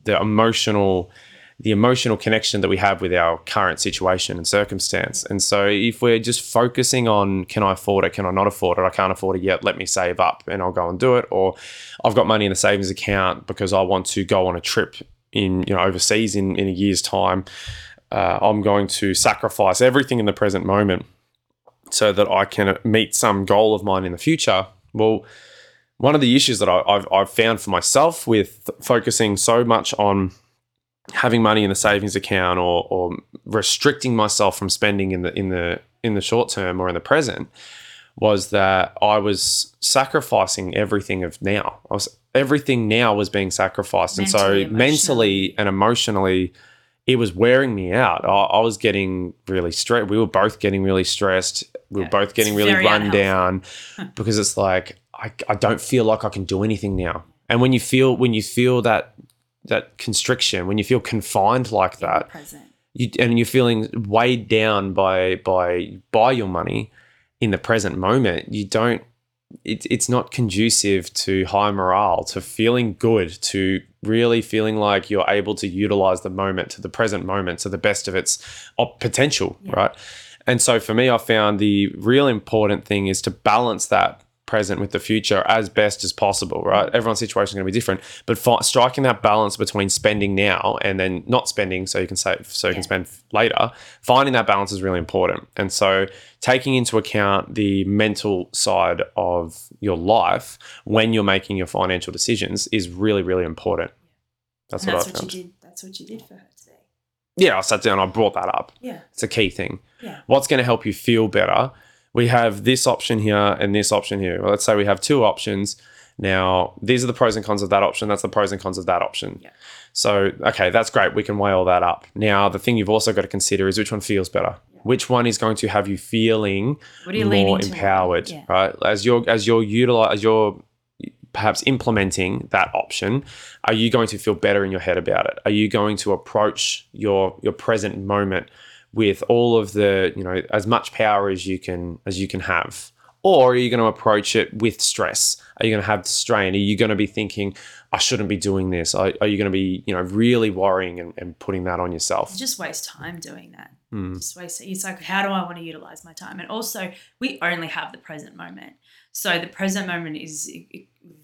the emotional the emotional connection that we have with our current situation and circumstance. And so if we're just focusing on can I afford it, can I not afford it, I can't afford it yet, let me save up and I'll go and do it. Or I've got money in the savings account because I want to go on a trip in, you know, overseas in, in a year's time. Uh, I'm going to sacrifice everything in the present moment so that I can meet some goal of mine in the future. Well, one of the issues that I, I've found for myself with focusing so much on having money in the savings account or, or restricting myself from spending in the in the in the short term or in the present was that I was sacrificing everything of now. I was everything now was being sacrificed, and so Mentally, mentally and emotionally, it was wearing me out. I, I was getting really stressed. We were both getting really stressed. We Yeah, were both getting really run unhealthy. down because it's like I, I don't feel like I can do anything now. And when you feel when you feel that that constriction, when you feel confined like that, present. you and you're feeling weighed down by by by your money in the present moment, you don't. It, it's not conducive to high morale, to feeling good, to really feeling like you're able to utilize the moment to the present moment to the best of its potential, Yeah. right? And so for me, I found the real important thing is to balance that present with the future as best as possible, right? Everyone's situation is going to be different, but fi- striking that balance between spending now and then not spending so you can save, so you can spend later, finding that balance is really important. And so taking into account the mental side of your life when you're making your financial decisions is really, really important. That's and what that's I what found. you did. That's what you did for her today. Yeah, I sat down, I brought that up. Yeah. It's a key thing. Yeah. What's going to help you feel better? We have this option here and this option here. Well, let's say we have two options. Now, these are the pros and cons of that option. That's the pros and cons of that option. Yeah. So, okay, that's great. We can weigh all that up. Now, the thing you've also got to consider is which one feels better. Which one is going to have you feeling you more empowered, Yeah. right? As you're as you're utilize as you're perhaps implementing that option, are you going to feel better in your head about it? Are you going to approach your your present moment with all of the you know as much power as you can as you can have? Or are you going to approach it with stress? Are you going to have strain? Are you going to be thinking, I shouldn't be doing this? Are, are you going to be, you know, really worrying and, and putting that on yourself? You just waste time doing that. Hmm. Just waste it. It's like, how do I want to utilize my time? And also, we only have the present moment. So the present moment is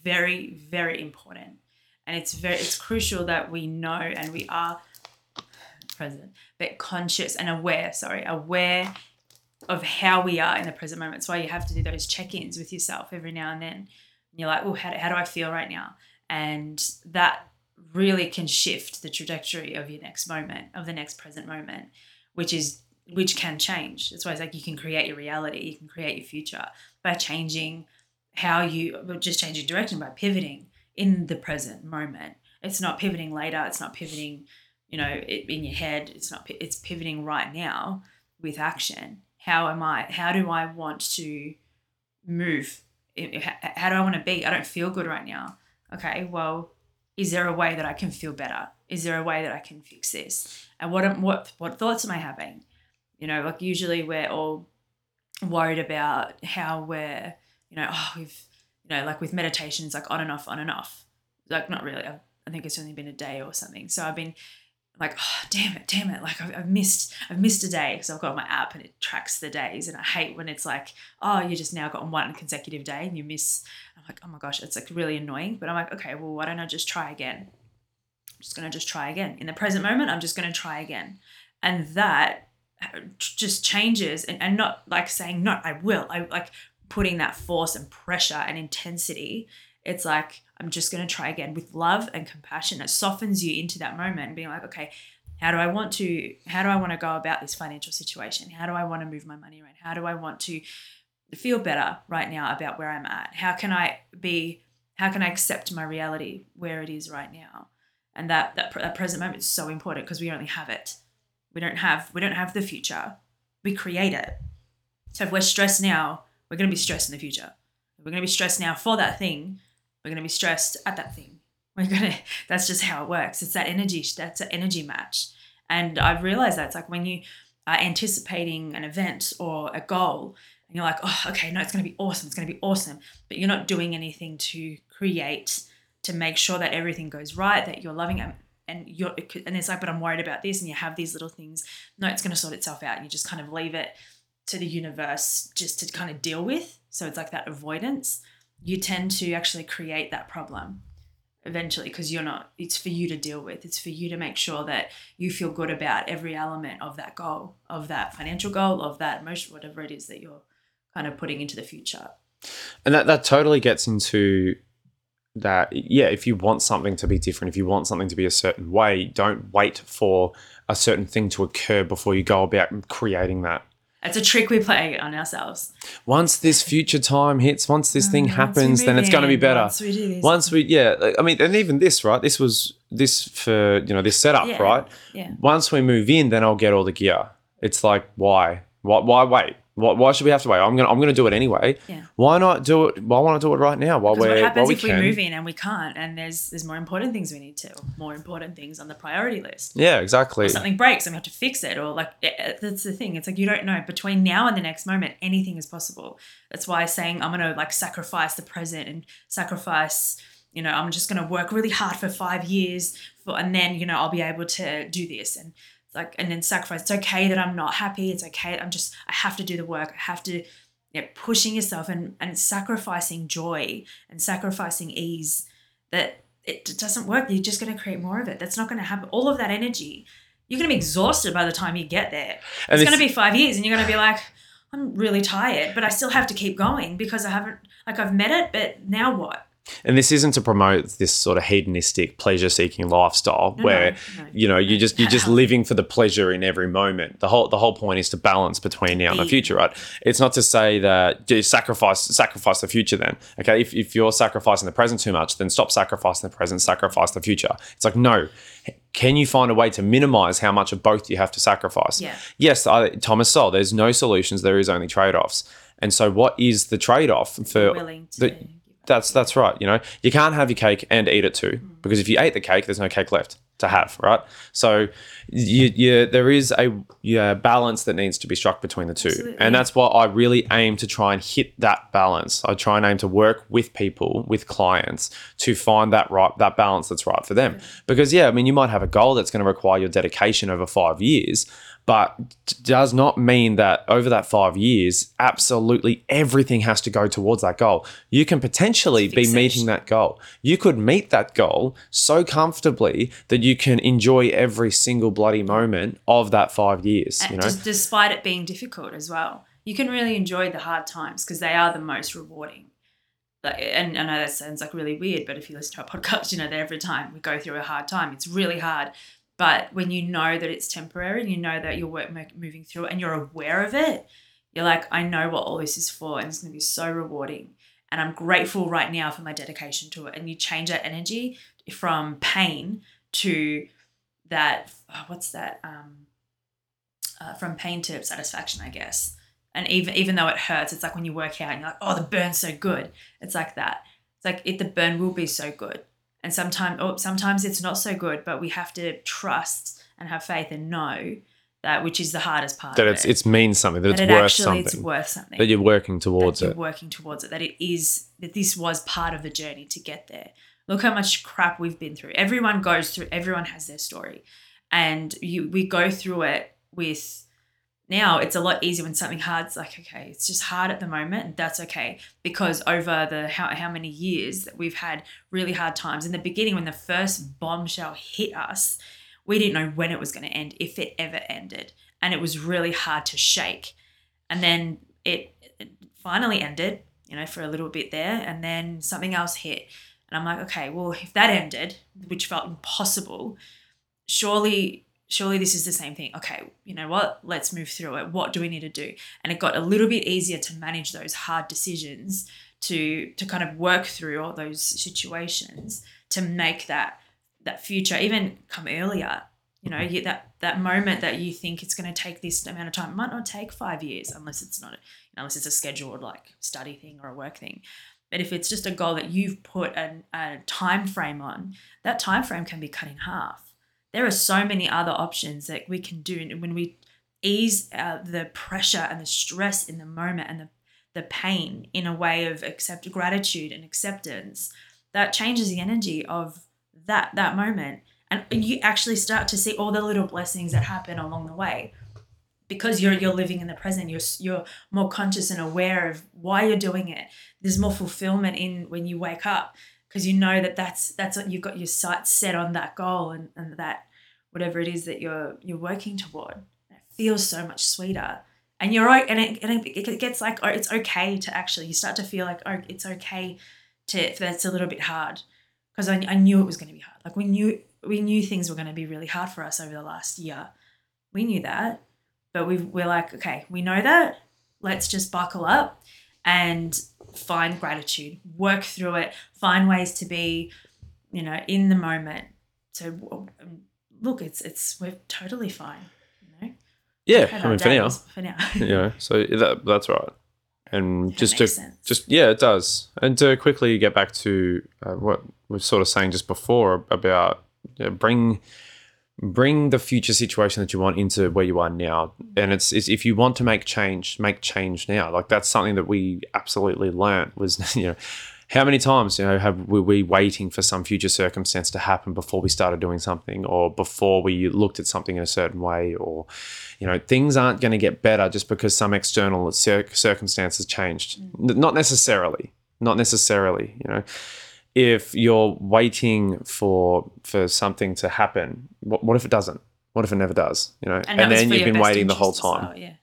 very, very important, and it's very, it's crucial that we know and we are present, conscious and aware. Sorry, aware of how we are in the present moment. That's why you have to do those check-ins with yourself every now and then. And you're like, oh, how, how do I feel right now? And that really can shift the trajectory of your next moment, of the next present moment, which is which can change. That's why it's like you can create your reality, you can create your future by changing how you well, just changing direction by pivoting in the present moment. It's not pivoting later. It's not pivoting, you know, it, in your head. It's not it's pivoting right now with action. How am I? How do I want to move? How do I want to be? I don't feel good right now. Okay, well, is there a way that I can feel better? Is there a way that I can fix this? And what what what thoughts am I having? You know, like usually we're all worried about how we're, you know, oh, we've, you know, like with meditations like on and off, on and off. Like not really. I think it's only been a day or something. So I've been like, oh, damn it, damn it. Like I've, I've missed, I've missed a day because I've got my app and it tracks the days. And I hate when it's like, oh, you just now got on one consecutive day and you miss. I'm like, oh my gosh, it's like really annoying. But I'm like, okay, well, why don't I just try again? I'm just gonna just try again. In the present moment, I'm just gonna try again. And that uh, just changes and, and not like saying, no, I will. I like putting that force and pressure and intensity. It's like, I'm just gonna try again with love and compassion. It softens you into that moment and being like, okay, how do I want to how do I want to go about this financial situation? How do I want to move my money around? How do I want to feel better right now about where I'm at? How can I be how can I accept my reality where it is right now? And that that, that present moment is so important because we only have it. We don't have we don't have the future. We create it. So if we're stressed now, we're going to be stressed in the future. We're going to be stressed now for that thing, we're going to be stressed at that thing. We're going to that's just how it works. It's that energy that's an energy match. And I've realized that it's like when you are anticipating an event or a goal and you're like, oh, okay, no, it's going to be awesome. It's going to be awesome. But you're not doing anything to create, to make sure that everything goes right, that you're loving it. And you're, and it's like, but I'm worried about this. And you have these little things. No, it's going to sort itself out. You just kind of leave it to the universe just to kind of deal with. So it's like that avoidance. You tend to actually create that problem eventually because you're not it's for you to deal with it's for you to make sure that you feel good about every element of that goal of that financial goal of that emotion whatever it is that you're kind of putting into the future And that, that totally gets into that. Yeah, if you want something to be different, if you want something to be a certain way, don't wait for a certain thing to occur before you go about creating that. It's a trick we play on ourselves Once this future time hits, once this thing oh, Once we happens, then it's going to be better. once we do this. Once we, yeah, I mean, and even this, right? This was this for you know this setup, Yeah. right? Yeah. Once we move in, then I'll get all the gear. It's like why? Why, why wait? Why, why should we have to wait? I'm gonna I'm gonna do it anyway. Yeah. Why not do it? Why want to do it right now while we're what happens we if we can? move in and we can't, and there's there's more important things we need to, more important things on the priority list. Yeah, exactly. Or something breaks and we have to fix it, or like eh, that's the thing. It's like you don't know between now and the next moment, anything is possible. That's why saying I'm gonna like sacrifice the present and sacrifice. You know, I'm just gonna work really hard for five years, for, and then you know I'll be able to do this and like and then sacrifice. It's okay that I'm not happy. It's okay. I'm just I have to do the work. I have to yeah, pushing yourself and, and sacrificing joy and sacrificing ease that it doesn't work. You're just going to create more of it. That's not going to happen. All of that energy, you're going to be exhausted by the time you get there. And it's this- going to be five years and you're going to be like, I'm really tired, but I still have to keep going because I haven't, like, I've met it, but now what? And this isn't to promote this sort of hedonistic, pleasure-seeking lifestyle No, where no, you know you just you're just living for the pleasure in every moment. The whole the whole point is to balance between now and the future, right? It's not to say that do sacrifice sacrifice the future. Then, okay, if if you're sacrificing the present too much, then stop sacrificing the present, sacrifice the future. It's like no. Can you find a way to minimize how much of both you have to sacrifice? Yeah. Yes, I, Thomas Sowell. There's no solutions. There is only trade-offs. And so, what is the trade-off for willing to. the-. That's that's right. You know, you can't have your cake and eat it too, because if you ate the cake, there's no cake left to have, right? So, you, you there is a yeah, balance that needs to be struck between the two, Absolutely. and that's why I really aim to try and hit that balance. I try and aim to work with people, with clients, to find that right that balance that's right for them. Because yeah, I mean, you might have a goal that's going to require your dedication over five years, but does not mean that over that five years, absolutely everything has to go towards that goal. You can potentially be meeting that goal. You could meet that goal so comfortably that you can enjoy every single bloody moment of that five years. You know, despite it being difficult as well. You can really enjoy the hard times because they are the most rewarding. Like, and I know that sounds like really weird, but if you listen to our podcast, you know that every time we go through a hard time, it's really hard. But when you know that it's temporary, and you know that you're work, moving through it, and you're aware of it, you're like, I know what all this is for, and it's going to be so rewarding. And I'm grateful right now for my dedication to it. And you change that energy from pain to that. oh, what's that? Um, uh, from pain to satisfaction, I guess. And even even though it hurts, it's like when you work out and you're like, oh, the burn's so good. It's like that. It's like it, the burn will be so good. And sometimes, oh, sometimes it's not so good, but we have to trust and have faith and know that, which is the hardest part. that it's it. it's means something, that that it's it worth actually something, it's worth something. that you're working towards that you're it. working towards it. That it is that this was part of the journey to get there. Look how much crap we've been through. Everyone goes through. Everyone has their story, and you we go through it with. Now it's a lot easier when something hard's like okay, it's just hard at the moment, that's okay because over the how how many years that we've had really hard times. In the beginning, when the first bombshell hit us, we didn't know when it was going to end, if it ever ended, and it was really hard to shake. And then it, it finally ended, you know, for a little bit there, and then something else hit, and I'm like, okay, well, if that ended, which felt impossible, surely surely this is the same thing. Okay, you know what? Let's move through it. What do we need to do? And it got a little bit easier to manage those hard decisions, to to kind of work through all those situations to make that that future even come earlier. You know, you, that that moment that you think it's going to take this amount of time might not take five years unless it's not, unless it's a scheduled like study thing or a work thing. But if it's just a goal that you've put a, a time frame on, that time frame can be cut in half. There are so many other options that we can do, when we ease uh, the pressure and the stress in the moment and the the pain in a way of accept gratitude and acceptance, that changes the energy of that that moment and you actually start to see all the little blessings that happen along the way because you're you're living in the present you're you're more conscious and aware of why you're doing it. There's more fulfillment in when you wake up because you know that that's that's what you've got your sights set on that goal and, and that whatever it is that you're you're working toward. It feels so much sweeter. And you're right and it, and it, gets like oh it's okay to actually you start to feel like oh it's okay to that's a little bit hard. Because I, I knew it was going to be hard. Like we knew we knew things were going to be really hard for us over the last year. We knew that but we we're like okay we know that let's just buckle up and find gratitude work through it find ways to be you know in the moment so um, look, it's it's we're totally fine. You know, Yeah, I mean for now, for now. you know, so that that's right. And That just to sense. just yeah, it does. And to quickly get back to uh, what we are sort of saying just before about you know, bring bring the future situation that you want into where you are now. And it's, it's if you want to make change, make change now. Like that's something that we absolutely learned was you know how many times you know have were we waiting for some future circumstance to happen before we started doing something or before we looked at something in a certain way or you know things aren't going to get better just because some external cir- circumstances changed N- not necessarily not necessarily you know if you're waiting for for something to happen what, what if it doesn't what if it never does you know and, was then you've been waiting the whole time well, yeah.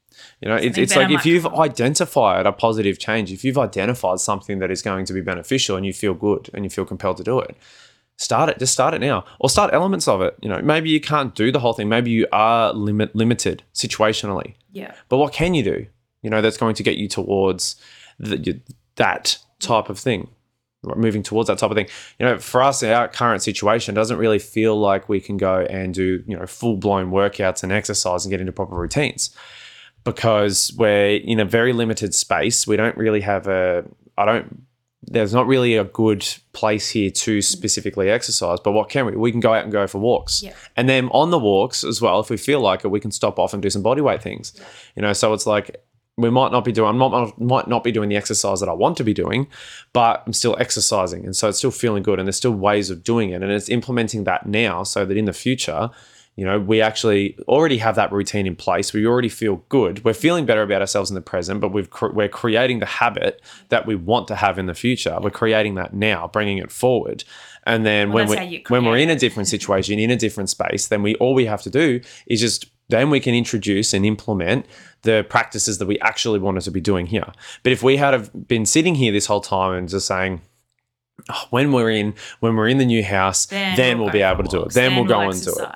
you know, it's, it's like if you've come. identified a positive change, if you've identified something that is going to be beneficial and you feel good and you feel compelled to do it, start it. Just start it now, or start elements of it. You know, maybe you can't do the whole thing. Maybe you are limit limited situationally, Yeah. but what can you do? You know, that's going to get you towards the, that type of thing, moving towards that type of thing. You know, for us, our current situation doesn't really feel like we can go and do you know full blown workouts and exercise and get into proper routines because we're in a very limited space. We don't really have a. I don't. There's not really a good place here to specifically exercise. But what can we? We can go out and go for walks, Yeah. and then on the walks as well. If we feel like it, we can stop off and do some body weight things. You know, so it's like we might not be doing. I might, might not be doing the exercise that I want to be doing, but I'm still exercising, and so it's still feeling good. And there's still ways of doing it, and it's implementing that now so that in the future you know, we actually already have that routine in place. We already feel good. We're feeling better about ourselves in the present, but we've we're creating the habit that we want to have in the future. We're creating that now, bringing it forward. And then Well, when we when we're in a different situation, in a different space, then we all we have to do is just then we can introduce and implement the practices that we actually wanted to be doing here. But if we had have been sitting here this whole time and just saying, "Oh, when we're in when we're in the new house, then, we'll, go be able to do it. walks, Then, we'll go and do it.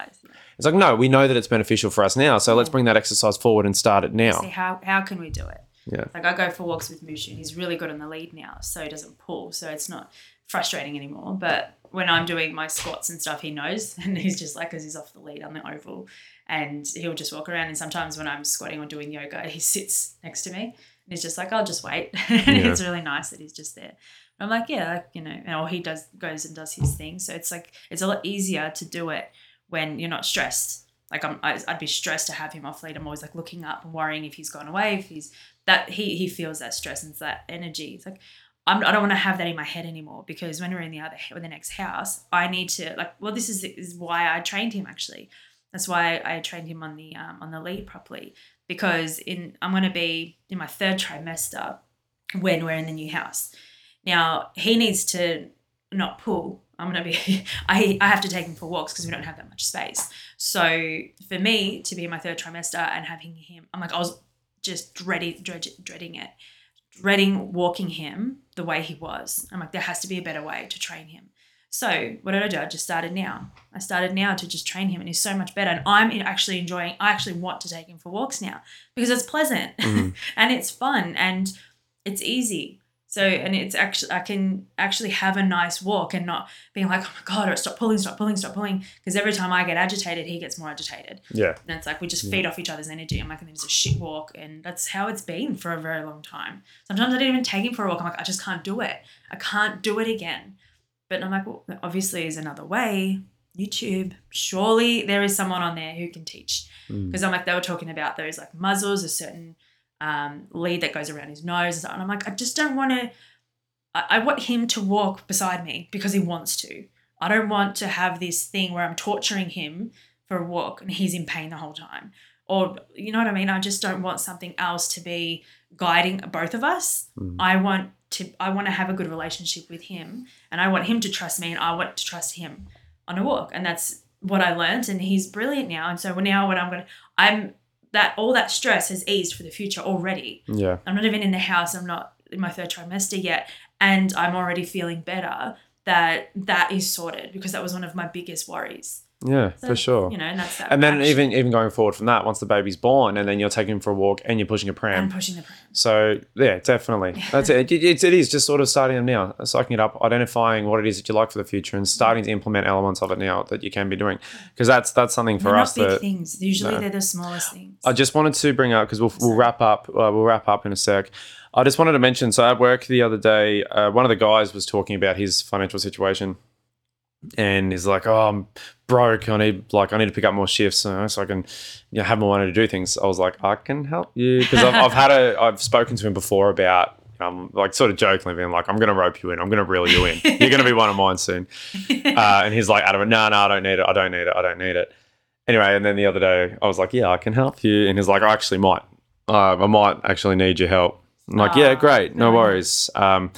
It's like, no, we know that it's beneficial for us now. So let's bring that exercise forward and start it See now. how how can we do it? Yeah. Like I go for walks with Mushu and he's really good on the lead now, so he doesn't pull, so it's not frustrating anymore. But when I'm doing my squats and stuff, he knows, and he's just like, because he's off the lead on the oval, and he'll just walk around. And sometimes when I'm squatting or doing yoga, he sits next to me, and he's just like, I'll just wait. and Yeah. it's really nice that he's just there. I'm like, yeah, like, you know, and or he does goes and does his thing. So it's like it's a lot easier to do it when you're not stressed. Like I'm, I- I'd be stressed to have him off lead. I'm always like looking up and worrying if he's gone away, if he's that he he feels that stress and that energy. It's like I'm, I don't want to have that in my head anymore because when we're in the other or the next house, I need to like. Well, this is is why I trained him actually. That's why I trained him on the um, on the lead properly because in I'm going to be in my third trimester when we're in the new house. Now he needs to not pull. I'm gonna be. I I have to take him for walks because we don't have that much space. So for me to be in my third trimester and having him, I'm like I was just dreading dread, dreading it, dreading walking him the way he was. I'm like there has to be a better way to train him. So what did I do? I just started now. I started now to just train him, and he's so much better. And I'm actually enjoying. I actually want to take him for walks now because it's pleasant Mhm. and it's fun and it's easy. So and it's actually I can actually have a nice walk and not being like, oh my god, or stop pulling, stop pulling, stop pulling. Because every time I get agitated, he gets more agitated. Yeah. And it's like we just feed off each other's energy. I'm like, and it's a shit walk, and that's how it's been for a very long time. Sometimes I didn't even take him for a walk. I'm like, I just can't do it. I can't do it again. But I'm like, well, obviously, there's another way. YouTube. Surely there is someone on there who can teach. Mm. Because I'm like, they were talking about those like muzzles, a certain um, lead that goes around his nose, and I'm like, I just don't want to. I, I want him to walk beside me because he wants to. I don't want to have this thing where I'm torturing him for a walk and he's in pain the whole time. Or you know what I mean? I just don't want something else to be guiding both of us. Mm. I want to I want to have a good relationship with him and I want him to trust me and I want to trust him on a walk. And that's what I learned and he's brilliant now. And so now when I'm gonna I'm that all that stress has eased for the future already. Yeah. I'm not even in the house. I'm not in my third trimester yet, and I'm already feeling better that that is sorted because that was one of my biggest worries. Yeah, So, for sure. You know, and that's that. and then even even going forward from that, once the baby's born, and then you're taking him for a walk and you're pushing a pram. and pushing the pram. So yeah, definitely. That's it. It, it. it is just sort of starting them now, psyching it up, identifying what it is that you like for the future, and starting to implement elements of it now that you can be doing. Because that's that's something for They're us not big that things. Usually no. they're the smallest things. I just wanted to bring up because we'll, we'll wrap up. Uh, we'll wrap up in a sec. I just wanted to mention. So at work the other day, uh, one of the guys was talking about his financial situation, and he's like, "Oh, I'm broke. I need like I need to pick up more shifts uh, so I can you know, have more money to do things." I was like, "I can help you," because I've, I've had a I've spoken to him before about. Um, like sort of jokingly being like, I'm going to rope you in. I'm going to reel you in. You're going to be one of mine soon. Uh, and he's like, adamant, no, no, I don't need it. I don't need it. I don't need it. Anyway, and then the other day I was like, yeah, I can help you. And he's like, I actually might. Uh, I might actually need your help. I'm like, yeah, great. No very worries. Um,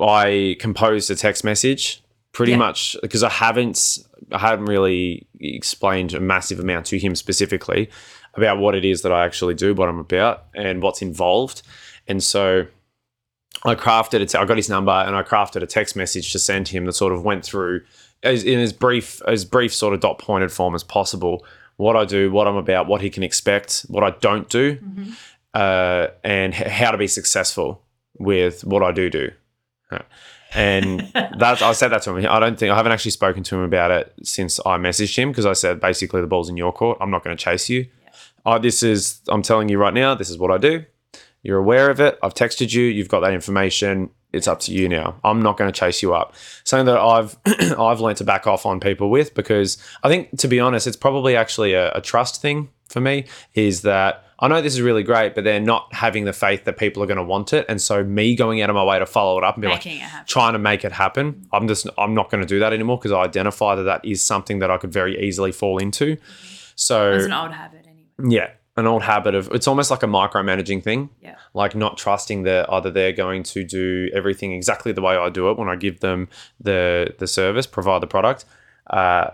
I composed a text message pretty Yeah. much because I haven't, I haven't really explained a massive amount to him specifically about what it is that I actually do, what I'm about, and what's involved. And so I crafted it. I got his number and I crafted a text message to send him that sort of went through as in as brief as brief sort of dot pointed form as possible. What I do, what I'm about, what he can expect, what I don't do, Mhm. uh, and h- how to be successful with what I do do. Uh, And that's I said that to him. I don't think I haven't actually spoken to him about it since I messaged him because I said basically the ball's in your court. I'm not going to chase you. Oh, this is I'm telling you right now. This is what I do. You're aware of it. I've texted you. You've got that information. It's up to you now. I'm not going to chase you up. Something that I've I've learned to back off on people with because I think to be honest, it's probably actually a, a trust thing for me. Is that I know this is really great, but they're not having the faith that people are going to want it, and so me going out of my way to follow it up and be like, Making happen. trying to make it happen. I'm just I'm not going to do that anymore because I identify that that is something that I could very easily fall into. So It's an old habit anyway. yeah, an old habit of it's almost like a micromanaging thing. Yeah. Like not trusting that either they're going to do everything exactly the way I do it when I give them the the service, provide the product, uh,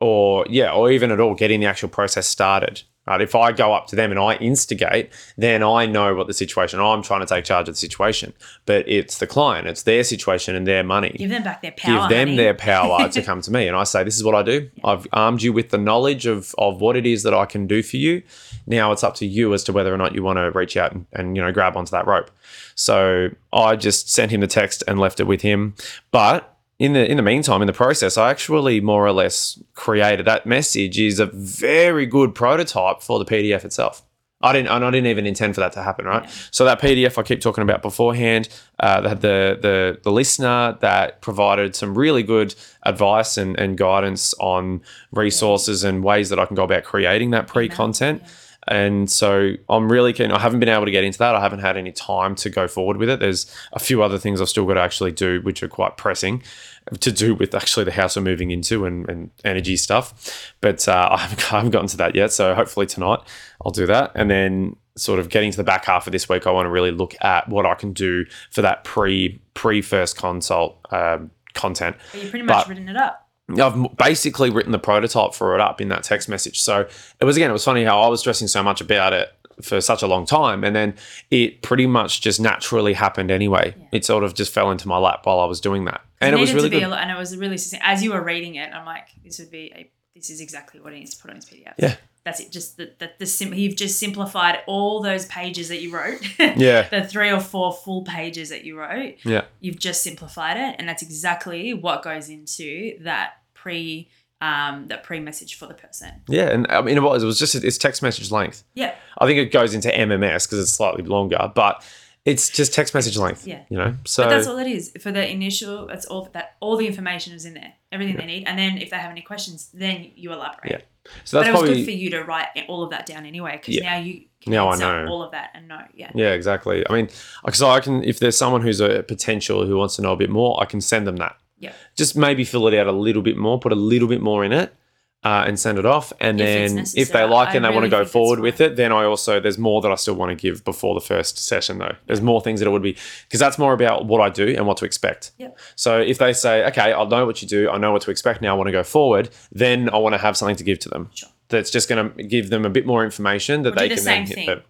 or yeah, or even at all getting the actual process started. Right? If I go up to them and I instigate, then I know what the situation. I'm trying to take charge of the situation, but it's the client, it's their situation and their money Give them back their power. give them honey. their power to come to me and i say this is what i do i've armed you with the knowledge of, of what it is that i can do for you now it's up to you as to whether or not you want to reach out and, and you know grab onto that rope so i just sent him the text and left it with him but in the in the meantime in the process i actually more or less created that message is a very good prototype for the pdf itself I didn't, and I didn't even intend for that to happen, right? Yeah. So that PDF I keep talking about beforehand, uh, that the the the listener that provided some really good advice and, and guidance on resources and ways that I can go about creating that pre content. And so I'm really keen. I haven't been able to get into that. I haven't had any time to go forward with it. There's a few other things I've still got to actually do, which are quite pressing to do with actually the house we're moving into and, and energy stuff. But uh, I, haven't, I haven't gotten to that yet. So hopefully tonight I'll do that. And then sort of getting to the back half of this week, I want to really look at what I can do for that pre pre first consult um, content. But you've pretty much But- written it up. I've basically written the prototype for it up in that text message. So it was again, it was funny how I was stressing so much about it for such a long time, and then it pretty much just naturally happened anyway. Yeah. It sort of just fell into my lap while I was doing that, and it was really good. A, and it was really as you were reading it. I'm like, this would be a. This is exactly what he needs to put on his PDF. Yeah. That's it. Just the, the, the sim- you've just simplified all those pages that you wrote. Yeah. the three or four full pages that you wrote. Yeah. You've just simplified it, and that's exactly what goes into that pre um, that pre message for the person. Yeah, and I mean, it was, it was just it's text message length. Yeah. I think it goes into MMS because it's slightly longer, but it's just text message length. Yeah. you know. So But that's all it is for the initial. That's all that all the information is in there, everything they need, and then if they have any questions, then you elaborate. Yeah. so that's But it was probably good for you to write all of that down anyway, because Yeah. now you can Now I know. all of that and know. Yeah. Yeah, exactly. I mean, so I can, if there's someone who's a potential who wants to know a bit more, I can send them that. Yeah. Just maybe fill it out a little bit more, put a little bit more in it, uh, and send it off. And If then if they like it I and they want to go forward with it, then I also, there's more that I still want to give before the first session, though. There's more things that it would be, because that's more about what I do and what to expect. Yep. So if they say, okay, I know what you do, I know what to expect now, I want to go forward, then I want to have something to give to them. Sure. That's just going to give them a bit more information that Or they the can then hit them.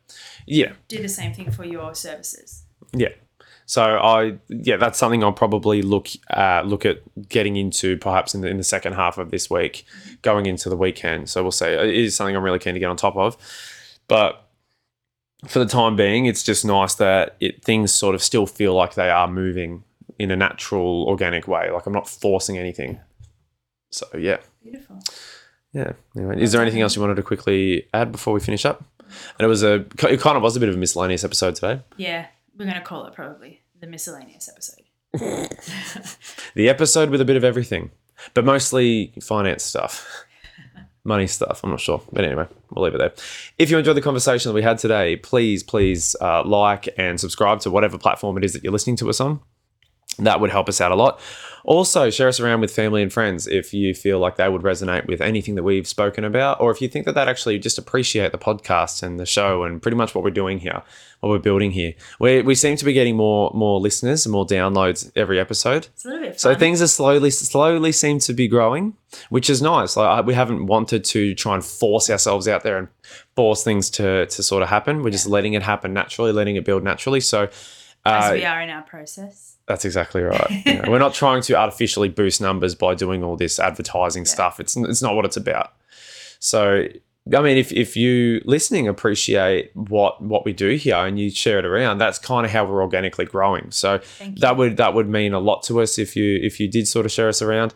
Yeah. Do the same thing for your services. Yeah. So I yeah, that's something I'll probably look uh, look at getting into perhaps in the in the second half of this week, going into the weekend. So we'll see. It is something I'm really keen to get on top of, but for the time being, it's just nice that it things sort of still feel like they are moving in a natural, organic way. Like I'm not forcing anything. So yeah, Beautiful. yeah. Anyway, is there anything else you wanted to quickly add before we finish up? And it was a it kind of was a bit of a miscellaneous episode today. Yeah, we're gonna call it probably the miscellaneous episode. The episode with a bit of everything, but mostly finance stuff, money stuff. I'm not sure. But anyway, we'll leave it there. If you enjoyed the conversation that we had today, please, please uh, like and subscribe to whatever platform it is that you're listening to us on. That would help us out a lot. Also, share us around with family and friends if you feel like they would resonate with anything that we've spoken about, or if you think that they'd actually just appreciate the podcast and the show and pretty much what we're doing here, what we're building here. We, we seem to be getting more more listeners and more downloads every episode. It's a little bit So things are slowly, slowly seem to be growing, which is nice. Like I- we haven't wanted to try and force ourselves out there and force things to to sort of happen. We're just letting it happen naturally, letting it build naturally. So as uh, we are in our process. That's exactly right. You know, we're not trying to artificially boost numbers by doing all this advertising stuff. It's it's not what it's about. So I mean, if, if you listening appreciate what what we do here and you share it around, that's kind of how we're organically growing. So that would that would mean a lot to us if you if you did sort of share us around.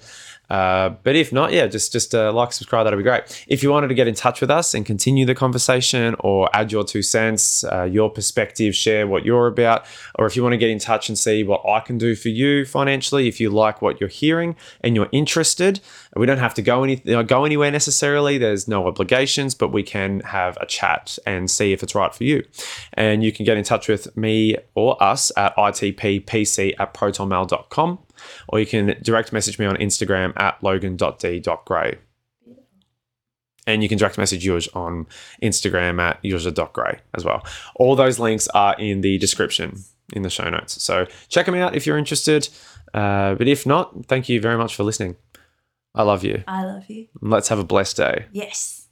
Uh, but if not, yeah, just just uh, like subscribe. That'd be great. If you wanted to get in touch with us and continue the conversation or add your two cents, uh, your perspective, share what you're about, or if you want to get in touch and see what I can do for you financially, if you like what you're hearing and you're interested, we don't have to go any know, go anywhere necessarily. There's no obligations, but we can have a chat and see if it's right for you. And you can get in touch with me or us at itppc at protonmail.com, or you can direct message me on Instagram at logan.d.gray. And you can direct message yours on Instagram at yuzha.gray as well. All those links are in the description in the show notes. So check them out if you're interested. Uh, but if not, thank you very much for listening. I love you. I love you. Let's have a blessed day. Yes.